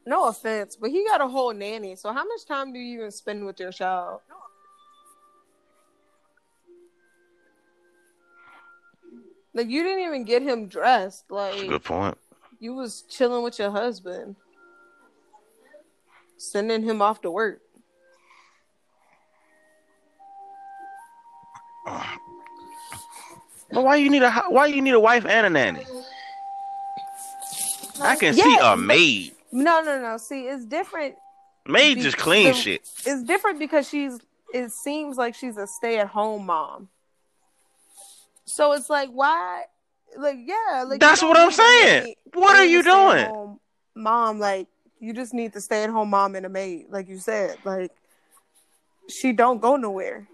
No offense, but he got a whole nanny. So how much time do you even spend with your child? Like you didn't even get him dressed. Like Good point. you was chilling with your husband, sending him off to work. But why you need a why you need a wife and a nanny? I can see a maid. No, no, no. See, it's different. Maid just clean the- shit. It's different because she's. It seems like she's a stay-at-home mom. So it's like, why? Like, yeah, like That's what I'm saying. What are you doing? Mom, like, you just need the stay-at-home mom and a maid, like you said. Like, she don't go nowhere.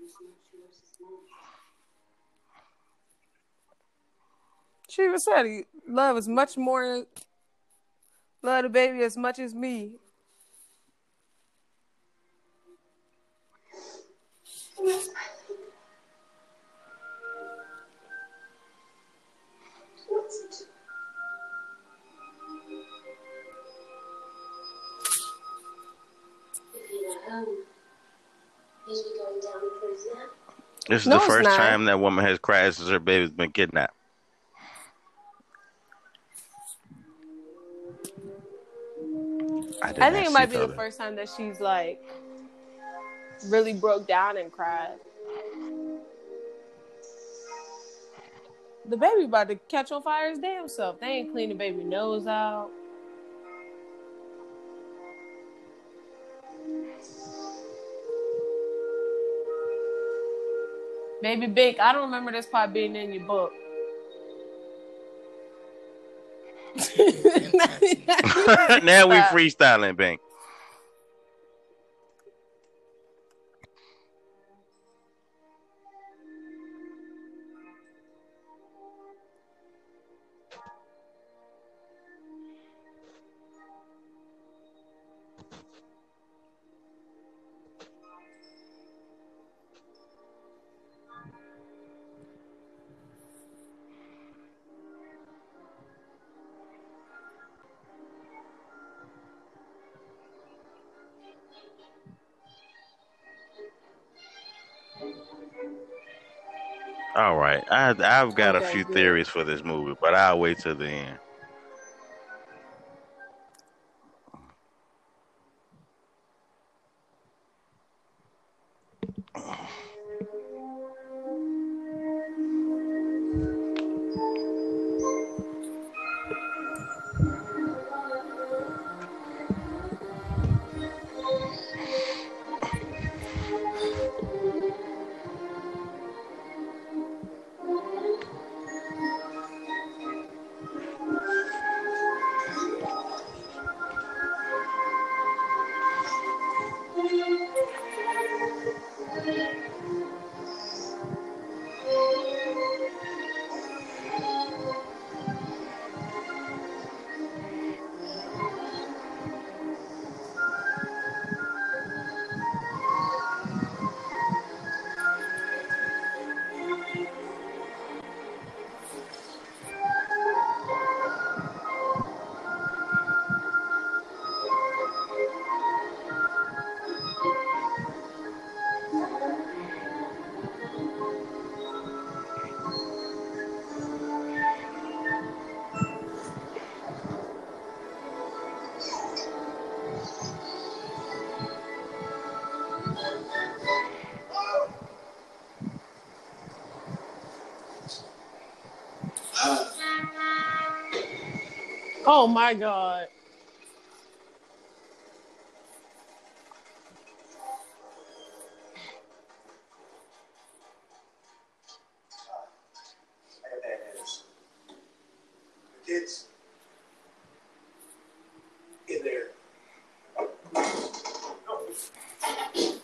She even said, "Love is much more love the baby as much as me." If you're not home, is we going down the cruise now? This is No, the first time that woman has cried since her baby's been kidnapped. I, I think it might be the first time that she's like really broke down and cried. The baby about to catch on fire his damn self. They ain't clean the baby nose out. Baby Bink, I don't remember this part being in your book. now we freestyling, Bang. I, I've got a few good. theories for this movie, but I'll wait till the end. My god. I got bad news. The kids in there.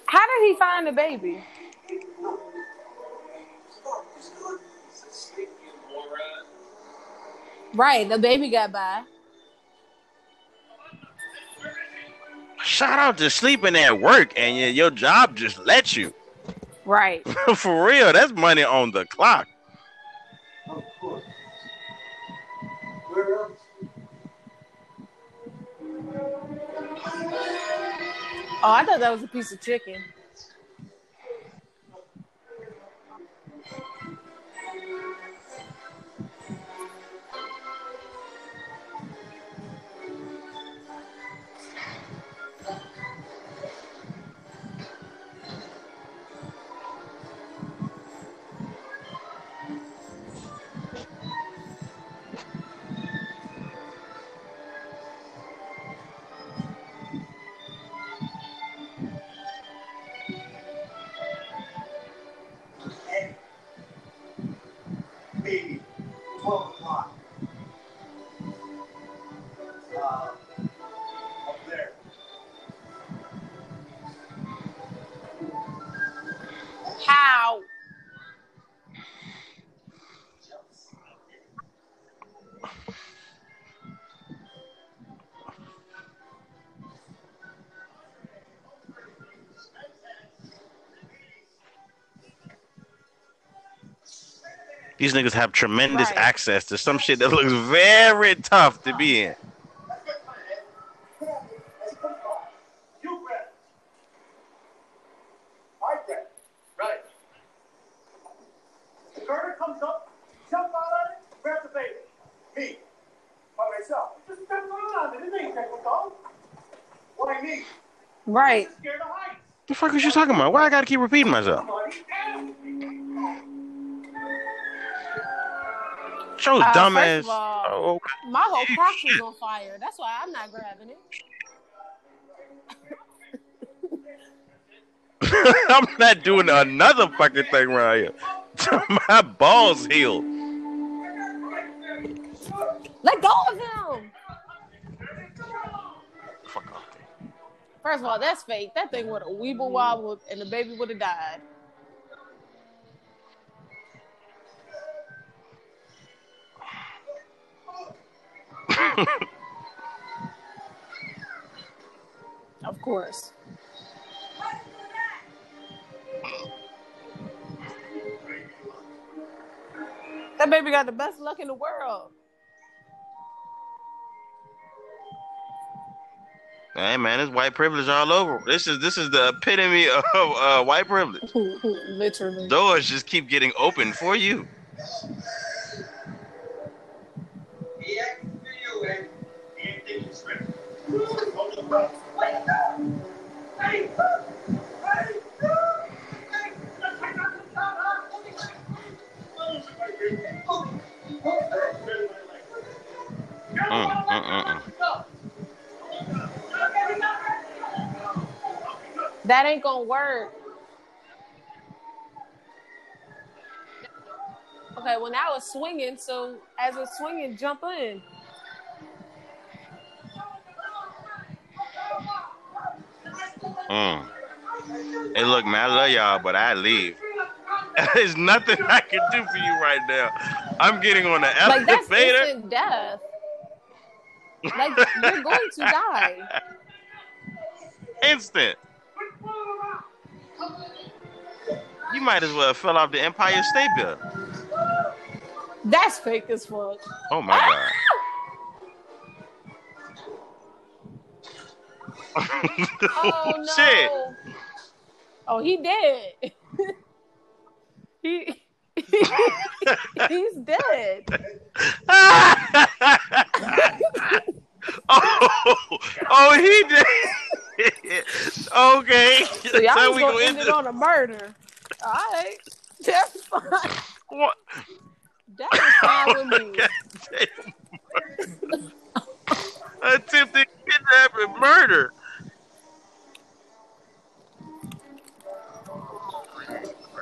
How did he find the baby? it's good. It's good. It's a sleep, you moron. Right, the baby got by. Shout out to sleeping at work and your, your job just lets you. Right. For real, that's money on the clock. Of course. Where else? Oh, I thought that was a piece of chicken. These niggas have tremendous Right. access to some shit that looks very tough to be in. That's good call. You grab. I grab it. Right. The girder comes up, jump out on grab the baby. Me. By myself. Just step on it. It ain't difficult. Why me? Right. Scared of heights. The fuck is you talking about? Why I gotta keep repeating myself? Show Uh, dumb first ass. of all- Oh, okay. My whole crock was on fire. That's why I'm not grabbing it. I'm not doing another fucking thing right here. My balls healed. Let go of him. Fuck off. First of all, that's fake. That thing would have weeble wobbled and the baby would have died. Of course. That baby got the best luck in the world. Hey man, it's white privilege all over. This is this is the epitome of uh, white privilege. Literally. Doors just keep getting open for you. Mm, mm, mm, that ain't gonna work. Okay, well now it's swinging, so as it's swinging, jump in. Mm. Hey, look, man, I love y'all, but I leave. There's nothing I can do for you right now. I'm getting on the elevator. Like that's instant death. Like you're going to die. Instant. You might as well fell off the Empire State Building. That's fake as fuck. Oh my god. Oh no. Shit. Oh, he dead. he he's dead. oh, oh, he did. okay. So y'all So was we gonna go end it on a murder. All right, that's fine. What? That is fine with me. Attempted kidnap and murder.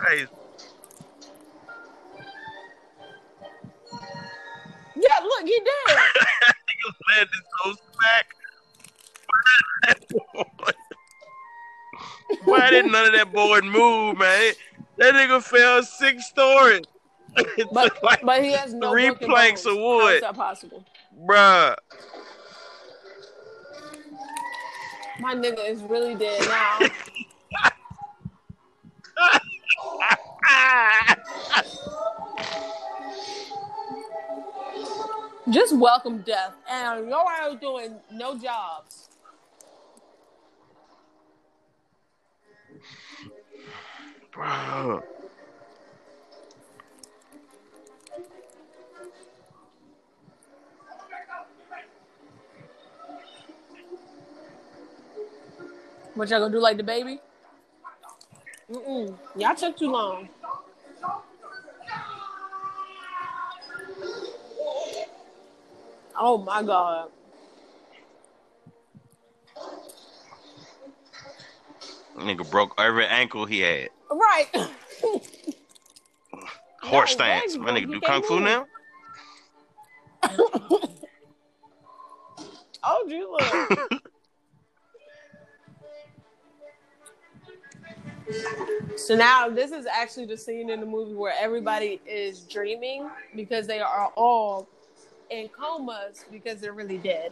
Christ. Yeah, look, he did. Niggas landed so smack. Why didn't none of that board move, man? That nigga fell six stories. But like, but he has no three planks of wood. How is that possible? bruh. My nigga is really dead now. Just welcome death, and I know I ass doing no jobs. Bro. What y'all gonna do like the baby? Mm-mm. Y'all took too long. Oh my god. Nigga broke every ankle he had. Right. Horse stance. My nigga do kung fu now? oh, gee, So now this is actually the scene in the movie where everybody is dreaming because they are all in comas because they're really dead.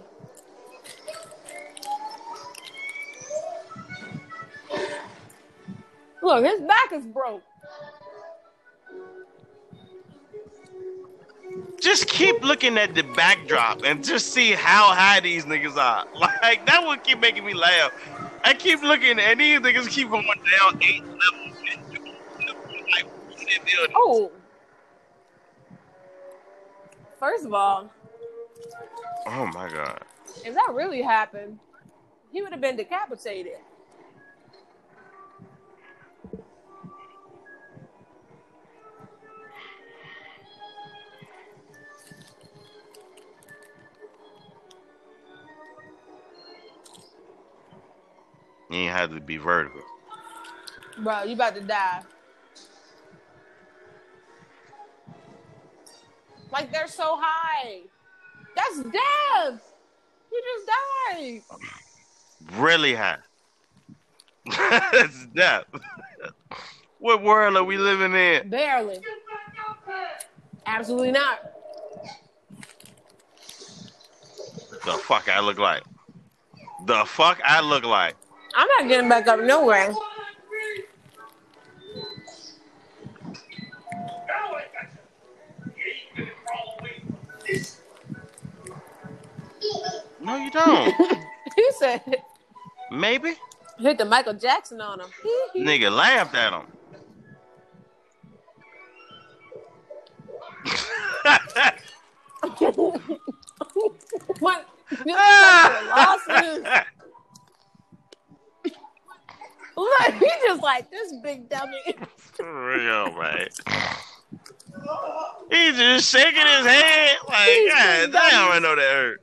Look, his back is broke. Just keep looking at the backdrop and just see how high these niggas are. Like that would keep making me laugh. I keep looking and these niggas keep going down eight levels. Like, what they building? Oh. First of all, oh my god. if that really happened, he would have been decapitated. You ain't had to be vertical. Bro, you about to die. Like they're so high. That's death. You just died. Really high. That's death. what world are we living in? Barely. Absolutely not. The fuck I look like? The fuck I look like? I'm not getting back up nowhere. No, you don't. he said Maybe. hit the Michael Jackson on him. Nigga laughed at him. what? You lost losses. Look, he just like this big dummy. For real, man. He's just shaking his head like, He's God damn, I know that hurt.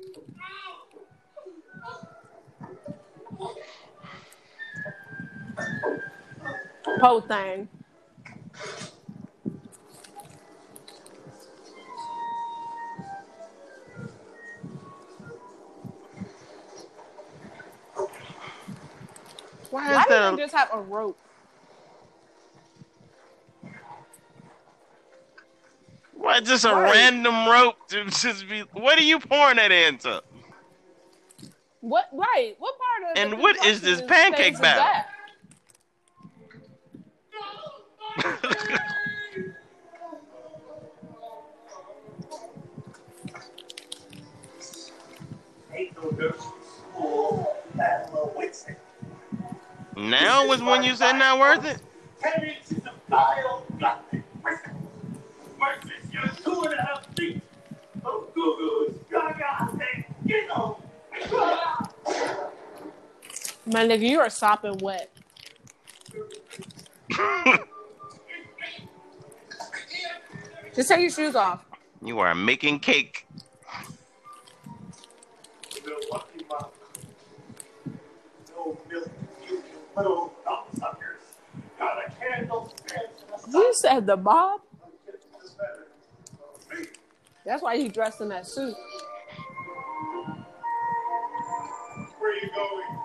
Whole thing. Why Why is do that? they A, just have a rope? why just a Right. random rope to just be? What are you pouring that into? What? Right? What part of? And what is this pancake phase is batter? Ain't no difference from school. That little Winston. Now was when you said not worth it. Ten inches of dial nothing. Versus your two and a half feet of goo-goos. Gaga, say, get on. My nigga, you are sopping wet. Just take your shoes off. you are making cake. little suckers. You said the mob. That's why you dressed in that suit. Where are you going?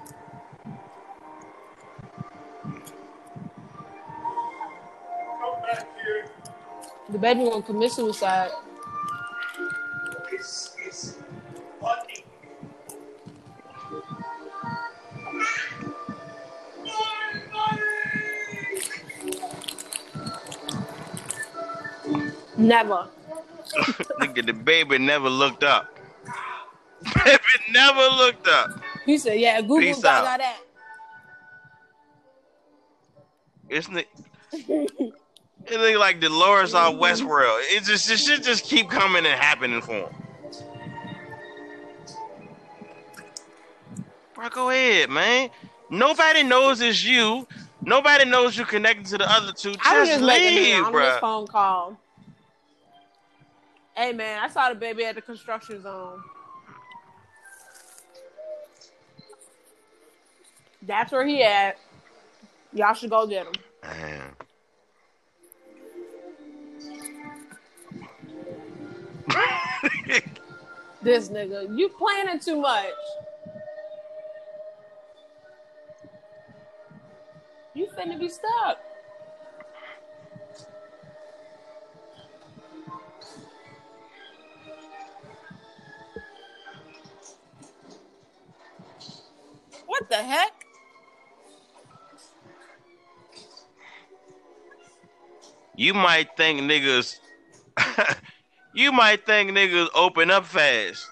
Come back here. The baby won't commit suicide. Never. Nigga, the baby never looked up. baby never looked up. He said, "Yeah, Google Peace got out. that." It's ni- it look like Dolores on Westworld. It just it should just keep coming and happening for him. Bro, go ahead, man. Nobody knows it's you. Nobody knows you connected to the other two. Just, I was just making leave, bro. phone call. Hey man, I saw the baby at the construction zone. That's where he at. Y'all should go get him. Man. This nigga, you planning too much. You finna be stuck. What the heck? you might think niggas you might think niggas open up fast.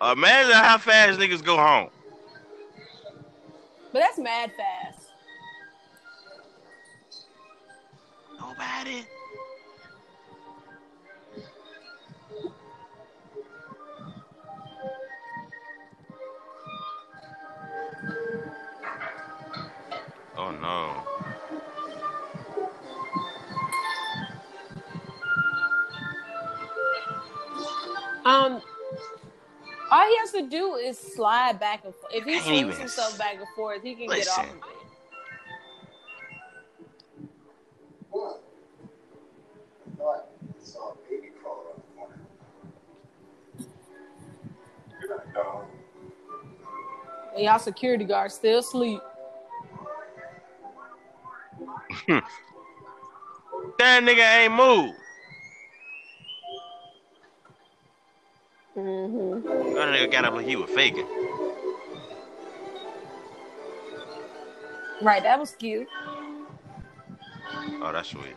Imagine how fast niggas go home. But that's mad fast. Nobody. Um, all he has to do is slide back and forth. If he swings himself back and forth, he can get off of it. What? I thought I saw a baby crawl around the corner. You're not dumb. And y'all security guards still asleep. That nigga ain't moved. Mm-hmm. That nigga got up like he was faking. Right, that was cute. Oh, that's sweet.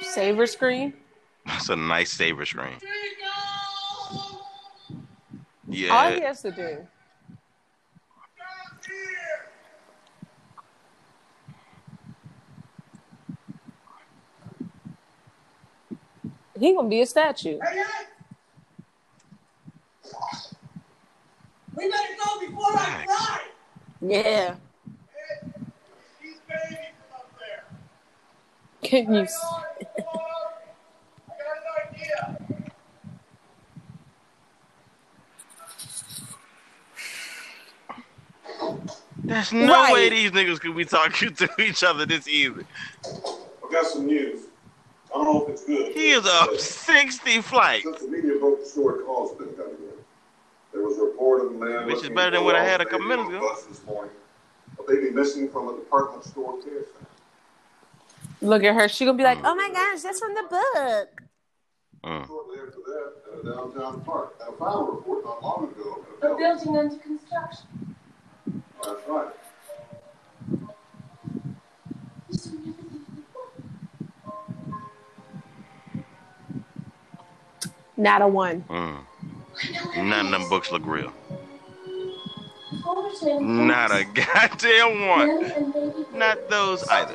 Saver screen. That's a nice saver screen. All he has to do. He gonna be a statue. Hey, hey! We better go before I Facts. cry. Yeah. These up there. Can you? s- I got an idea. There's no Right. way these niggas could be talking to each other this easy. I've got some news. I don't know if it's good. He is a 60 flight. Since the media broke the story, calls been coming in. There was a report of a man. Which is better than what I a had a couple minutes ago. this morning. A baby missing from a department store care center. Look at her. She gonna be like, "Oh my gosh, that's from the book." Mm. Shortly after that, at a downtown park. And a final report not long ago. A building under construction. That's right. He's doing everything in the book. Not a one. Mm. I know where None of them books look real. Not a goddamn one. Mary and baby Not those either.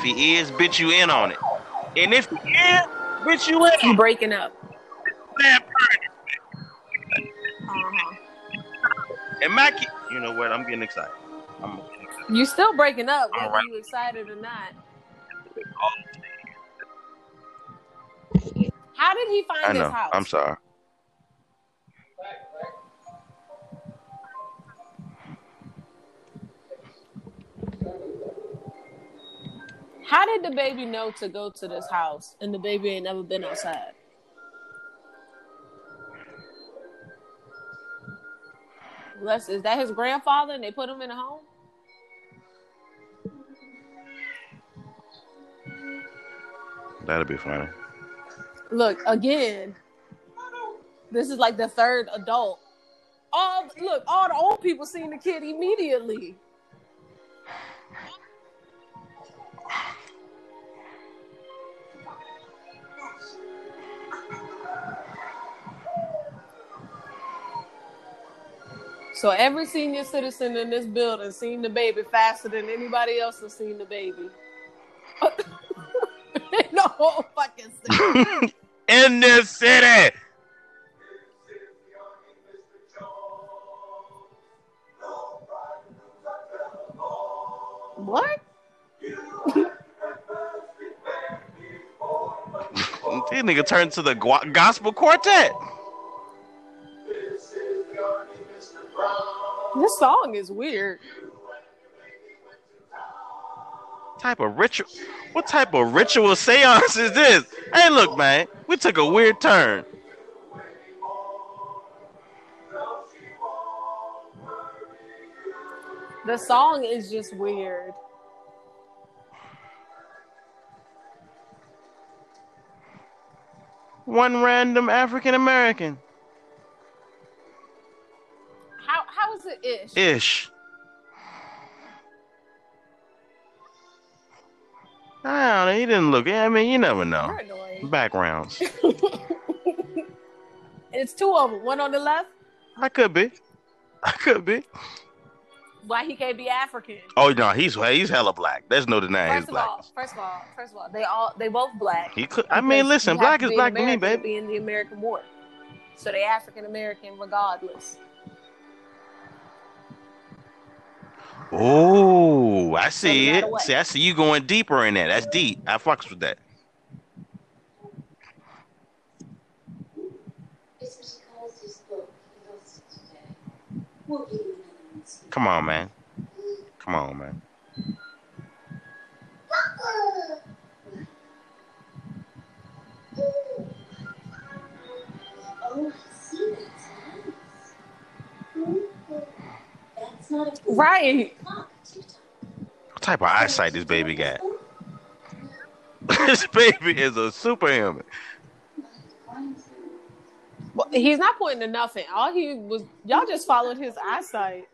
If he is, bitch, you in on it. And if he is, bitch, you in You breaking up? Uh-huh. And Mackie, you know what? I'm getting excited. I'm You still breaking up, whether Alright. you excited or not. How did he find I this know. house? I'm sorry. How did the baby know to go to this house and the baby ain't never been outside? Les, is that his grandfather and they put him in a home? That'd be funny. Look, again, this is like the third adult. All look, all the old people seen the kid immediately. So every senior citizen in this building seen the baby faster than anybody else has seen the baby. the whole fucking city. In this city. What? These nigga turned to the gospel quartet. This song is weird. type of ritual? What type of ritual seance is this? Hey, look, man, we took a weird turn. The song is just weird. One random African American Is it ish? ish. I don't know. He didn't look. I mean, you never know. Backgrounds. It's two of them. One on the left. I could be. I could be. Why he can't be African? Oh no, he's he's hella black. There's no denying First of all, first of all, first of all, they all they both black. He could. I mean, listen, black is black to me, American baby. Be in the American war, so they African American regardless. Oh, I see it. See, I see you going deeper in that. That's deep. I fucks with that. It's because his book he lost it today. We'll give you another one soon. Come on, man. Come on, man. Oh, Right. Clock, tick-tock. What type of eyesight this baby got? this baby is a superhuman. Well, he's not pointing to nothing. All he was, y'all just followed his eyesight.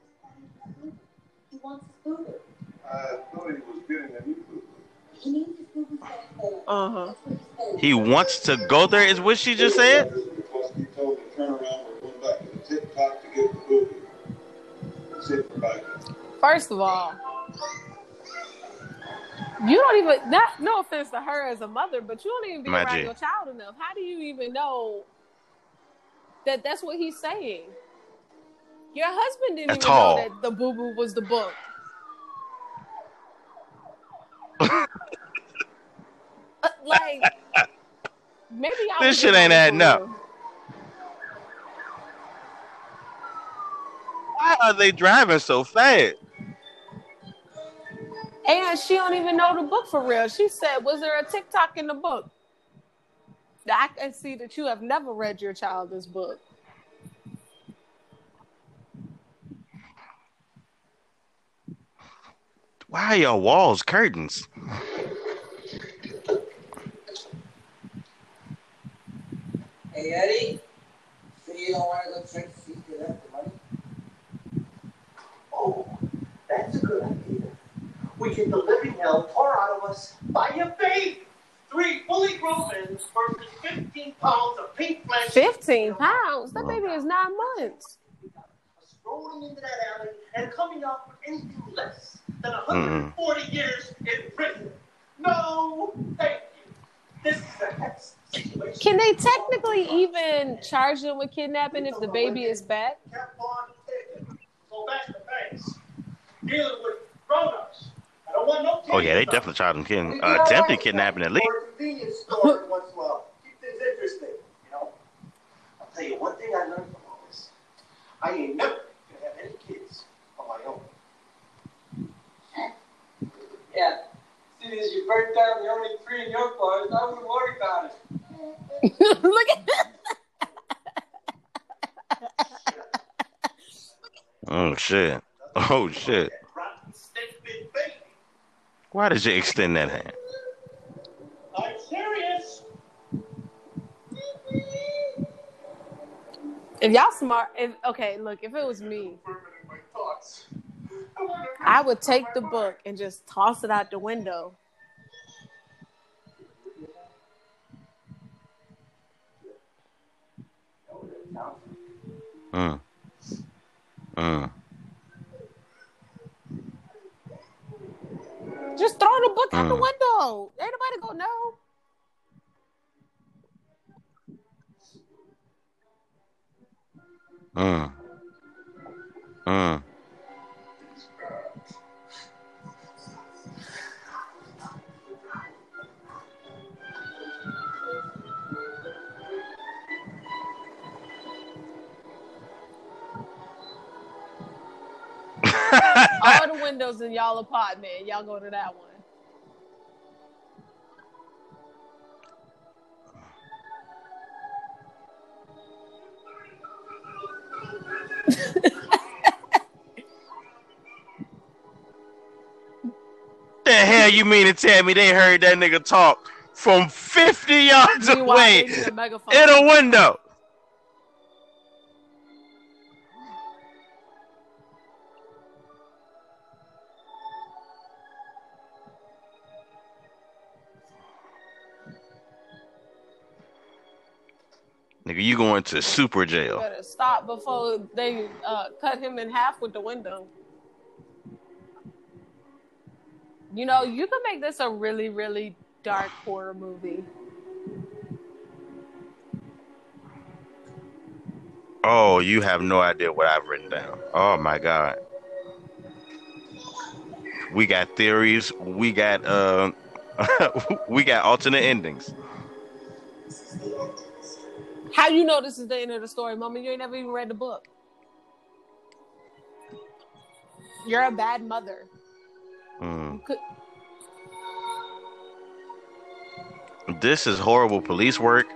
He wants his. I thought he was getting a new book. He needs his boo-boo back there. Uh huh. That's what he said. He wants to go there, is what she just said? Because he told him to turn around and went back to the tip top to get the book. And sit back. First of all, you don't even. Not, no offense to her as a mother, but you don't even be My around G. your child enough. How do you even know that that's what he's saying? Your husband didn't At even all. know that the boo boo was the book. Uh, like, maybe I This shit ain't adding up. Why are they driving so fast? And she don't even know the book for real. She said, "Was there a TikTok in the book?" I can see that you have never read your child this book. Why are your walls curtains? Hey, Eddie. So you don't want to go check to see if the money? Oh, that's a good idea. We get the living hell tore out of us by a baby. Three fully grown men versus 15 pounds of pink flesh. Fifteen pounds. That baby is nine months. Strolling into that alley and coming out with anything less than 140 mm-hmm. years in prison. No, thank you. This is a hex situation. Can they technically even charge them with kidnapping if the baby is back? Kept on. So that's the face. Dealing with grown-ups. I don't want no Oh yeah, they kids. definitely tried him kid, uh, attempted kidnapping at least. Or a convenience store once in a while. Keep things interesting, you know. I'll tell you one thing I learned from all this. I ain't never gonna have any kids of my own. Yeah. Seeing as you burnt down the only three in your forest, I wouldn't worry about it. Look at this Oh shit. Oh shit. That rotten stick bit baby. Why did you extend that hand? I'm serious. if y'all smart. If okay, look, if it was me, Fermenting my thoughts. I I would take the book and just toss it out the window. Mm. Mm. Just throw the book out the Mm. window. Ain't nobody gonna know. Mm. Mm. All the windows in y'all apartment, y'all go to that one. the hell you mean to tell me they heard that nigga talk from 50 yards away they need a megaphone. in a window? Nigga, you going to super You jail. better stop before they uh, cut him in half with the window. You know, you could make this a really, really dark horror movie. Oh, you have no idea what I've written down. Oh my god. We got theories. We got uh, we got alternate endings. How you know this is the end of the story, Mama? You ain't never even read the book. You're a bad mother. Mm. Could- This is horrible police work.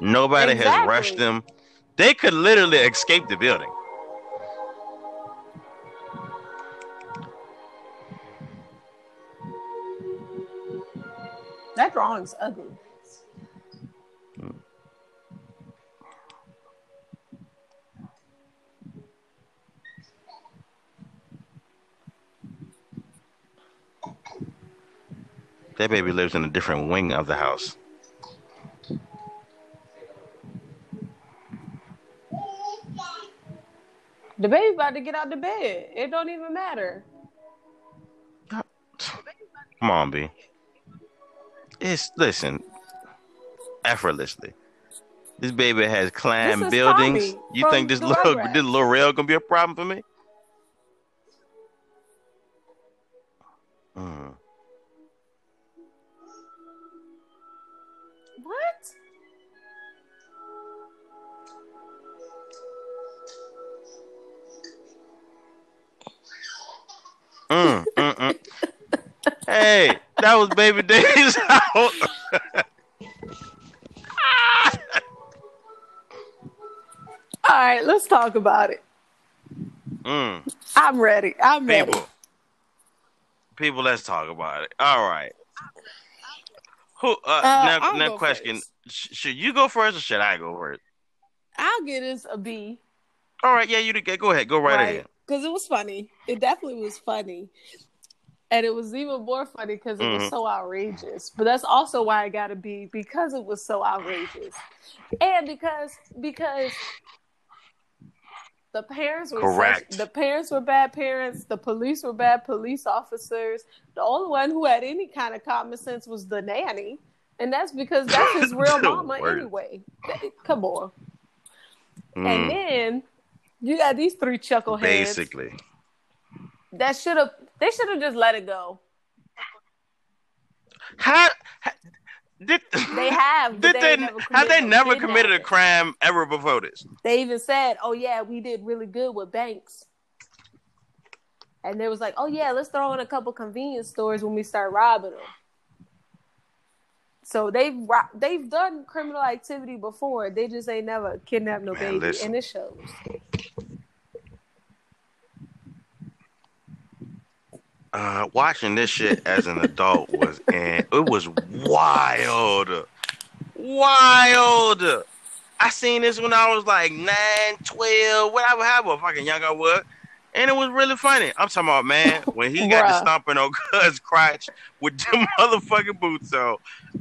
Nobody has rushed them. They could literally escape the building. That drawing's ugly. That baby lives in a different wing of the house. The baby about to get out the bed. It don't even matter. Come on, B. It's listen, effortlessly. This baby has climbed buildings. Tommy You think this little this little rail gonna be a problem for me? Hey, that was Baby's Day Out. All right, let's talk about it. mm. I'm ready. I'm ready. People, people, let's talk about it. All right. Who? Uh, Uh, now, now, question. Sh- Should you go first or should I go first? I'll get this a B. All right, yeah, you get. Go ahead. Go right, ahead. Because it was funny. It definitely was funny. And it was even more funny because it was so outrageous. But that's also why I got to be because it was so outrageous, and because because the parents were such- Correct. the parents were bad parents. The police were bad police officers. The only one who had any kind of common sense was the nanny. and that's because that's his real mama worst. anyway. Come on. And Mm, then you got these three chuckleheads basically. that should have they should have just let it go. How, how did They have. did they, never have they committed never committed a crime ever before this? They even said, "Oh yeah, we did really good with banks." And they was like, "Oh yeah, let's throw in a couple convenience stores when we start robbing them." So they've ro- they've done criminal activity before. They just ain't never kidnapped no Man, baby, listen. and it shows. Uh, watching this shit as an adult was and it was wild, wild. I seen this when I was like 9, 12, whatever, however fucking young I was. And it was really funny. I'm talking about, man, when he got to stomping on Cuz crotch with them motherfucking boots on.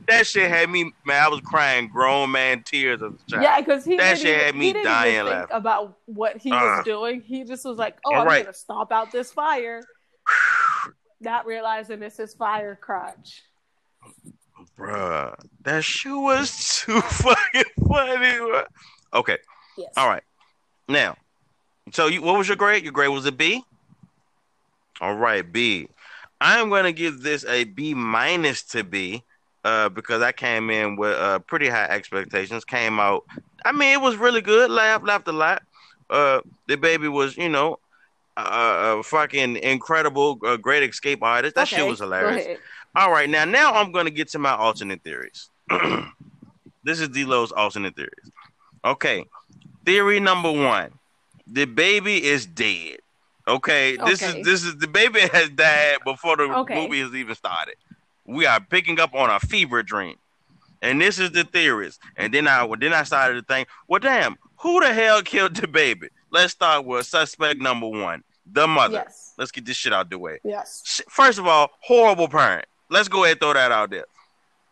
That shit had me, man, I was crying grown man tears as a child. Yeah, because he That didn't shit even, had me he didn't dying even think laughing. about what he Uh. was doing. He just was like, "Oh, I'm right. gonna stomp out this fire," not realizing this is fire crotch. Bruh, that shoe was too fucking funny. bruh. Okay. Yes. All right. Now, so you, what was your grade? Your grade was a B. All right, B. I'm going to give this a B minus to B, uh, because I came in with uh, pretty high expectations. Came out, I mean, it was really good. Laughed, laughed a lot. Uh, the baby was, you know, uh, a fucking incredible, uh, great escape artist. That shit was hilarious. All right, now now I'm gonna get to my alternate theories. this is D-Lo's alternate theories. Okay, theory number one: the baby is dead. Okay, this Okay. is this is the baby has died before the Okay. movie has even started. We are picking up on a fever dream, and this is the theories. And then I would then I started to think, well, damn, who the hell killed the baby? Let's start with suspect number one, the mother. Yes. Let's get this shit out the way. Yes. First of all, horrible parent. Let's go ahead and throw that out there.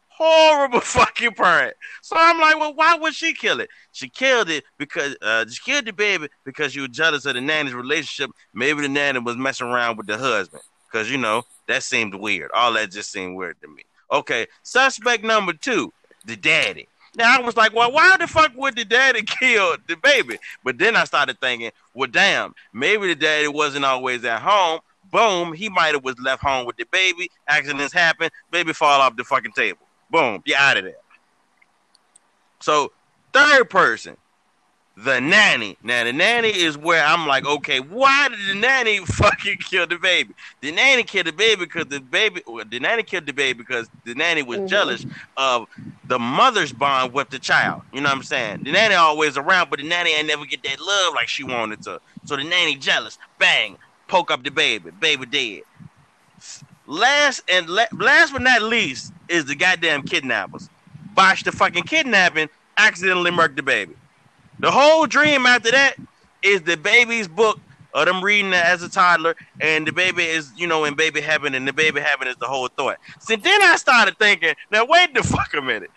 Horrible fucking parent. So I'm like, well, why would she kill it? She killed it because uh, she killed the baby because she was jealous of the nanny's relationship. Maybe the nanny was messing around with the husband because you know that seemed weird. All that just seemed weird to me. Okay, suspect number two, the daddy. Now I was like, well, why the fuck would the daddy kill the baby? But then I started thinking, well, damn, maybe the daddy wasn't always at home. Boom, he might have was left home with the baby. Accidents happen. Baby fall off the fucking table. Boom, you out of there. So third person, the nanny. Now the nanny is where I'm like, okay, why did the nanny fucking kill the baby? The nanny killed the baby because the baby, the nanny killed the baby because the nanny was Mhm. jealous of the mother's bond with the child. You know what I'm saying? The nanny always around, but the nanny ain't never get that love like she wanted to. So the nanny jealous. Bang, poke up the baby. Baby dead. Last and la- last but not least is the goddamn kidnappers. Botched the fucking kidnapping, accidentally murked the baby. The whole dream after that is the baby's book of them reading it as a toddler, and the baby is, you know, in baby heaven, and the baby heaven is the whole thought. So then I started thinking, now wait the fuck a minute.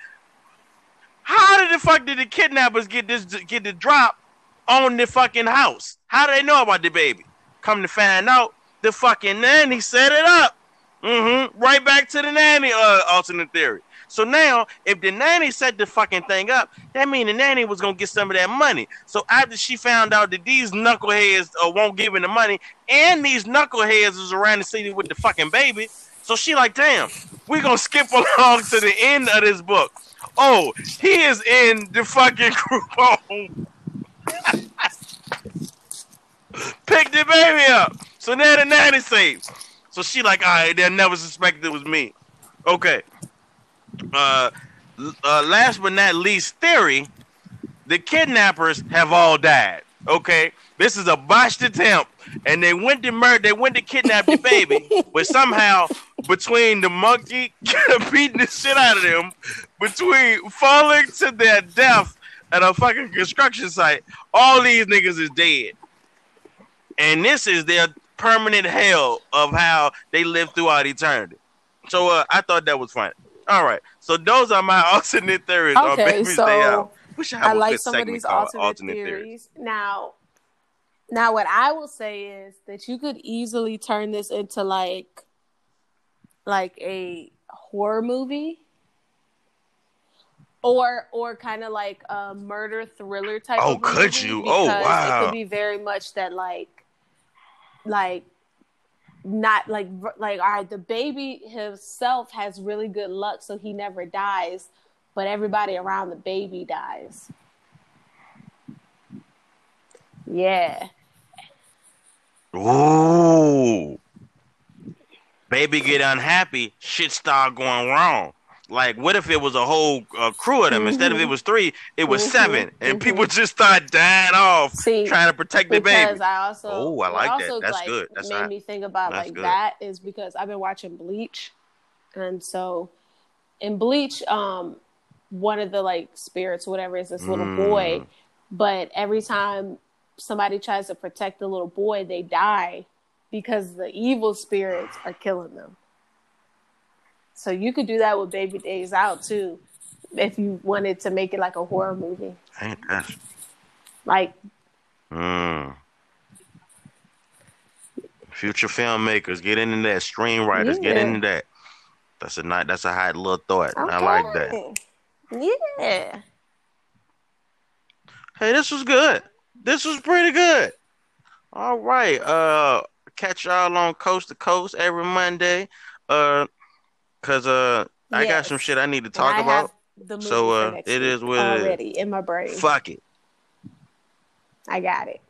How did the fuck did the kidnappers get this get the drop on the fucking house? How do they know about the baby? Come to find out, the fucking nanny set it up. Mm-hmm. Right back to the nanny uh, alternate theory. So now, if the nanny set the fucking thing up, that means the nanny was gonna get some of that money. So after she found out that these knuckleheads uh, won't give him the money, and these knuckleheads is around the city with the fucking baby, so she like, damn, we gonna skip along to the end of this book. Oh, he is in the fucking group home. Pick the baby up. So now the nanny safe. So she like, all right, they'll never suspect it was me. Okay. Uh, uh, last but not least, theory: the kidnappers have all died. Okay, this is a botched attempt, and they went to murder. They went to kidnap the baby, but somehow between the monkey beating the shit out of them, between falling to their death at a fucking construction site, all these niggas is dead and this is their permanent hell of how they live throughout eternity. So uh, I thought that was funny. All right, so those are my alternate theories Okay, so Out. We have I a like some of these called alternate, theories. Now, now what I will say is that you could easily turn this into like, like a horror movie, or or kind of like a murder thriller type. Oh, could you? Oh, because It could be very much that like, like, not like like all right. The baby himself has really good luck, so he never dies, but everybody around the baby dies. Yeah. Ooh. Baby get unhappy, shit start going wrong. Like, what if it was a whole uh, crew of them? Instead of it was three, it was Mhm, seven, and mhm. people just start dying off See, trying to protect the baby. I also Oh, I like that. also, That's like, good. That's made hot. me think about like good. that is because I've been watching Bleach, and so in Bleach, um, one of the like spirits, whatever, is this little Mm. boy, but every time somebody tries to protect the little boy, they die because the evil spirits are killing them. So you could do that with Baby's Day Out too, if you wanted to make it like a horror movie, Ain't that? like Mm. Future filmmakers, get into that. Screenwriters, get into that. That's a nice. That's a hot little thought. I like that. Yeah. Hey, this was good. This was pretty good. All right. Uh, catch y'all on Coast to Coast every Monday. Uh, cause uh, I got some shit I need to talk about. have the movie So, uh, it is what it is. already in my brain. Fuck it. I got it.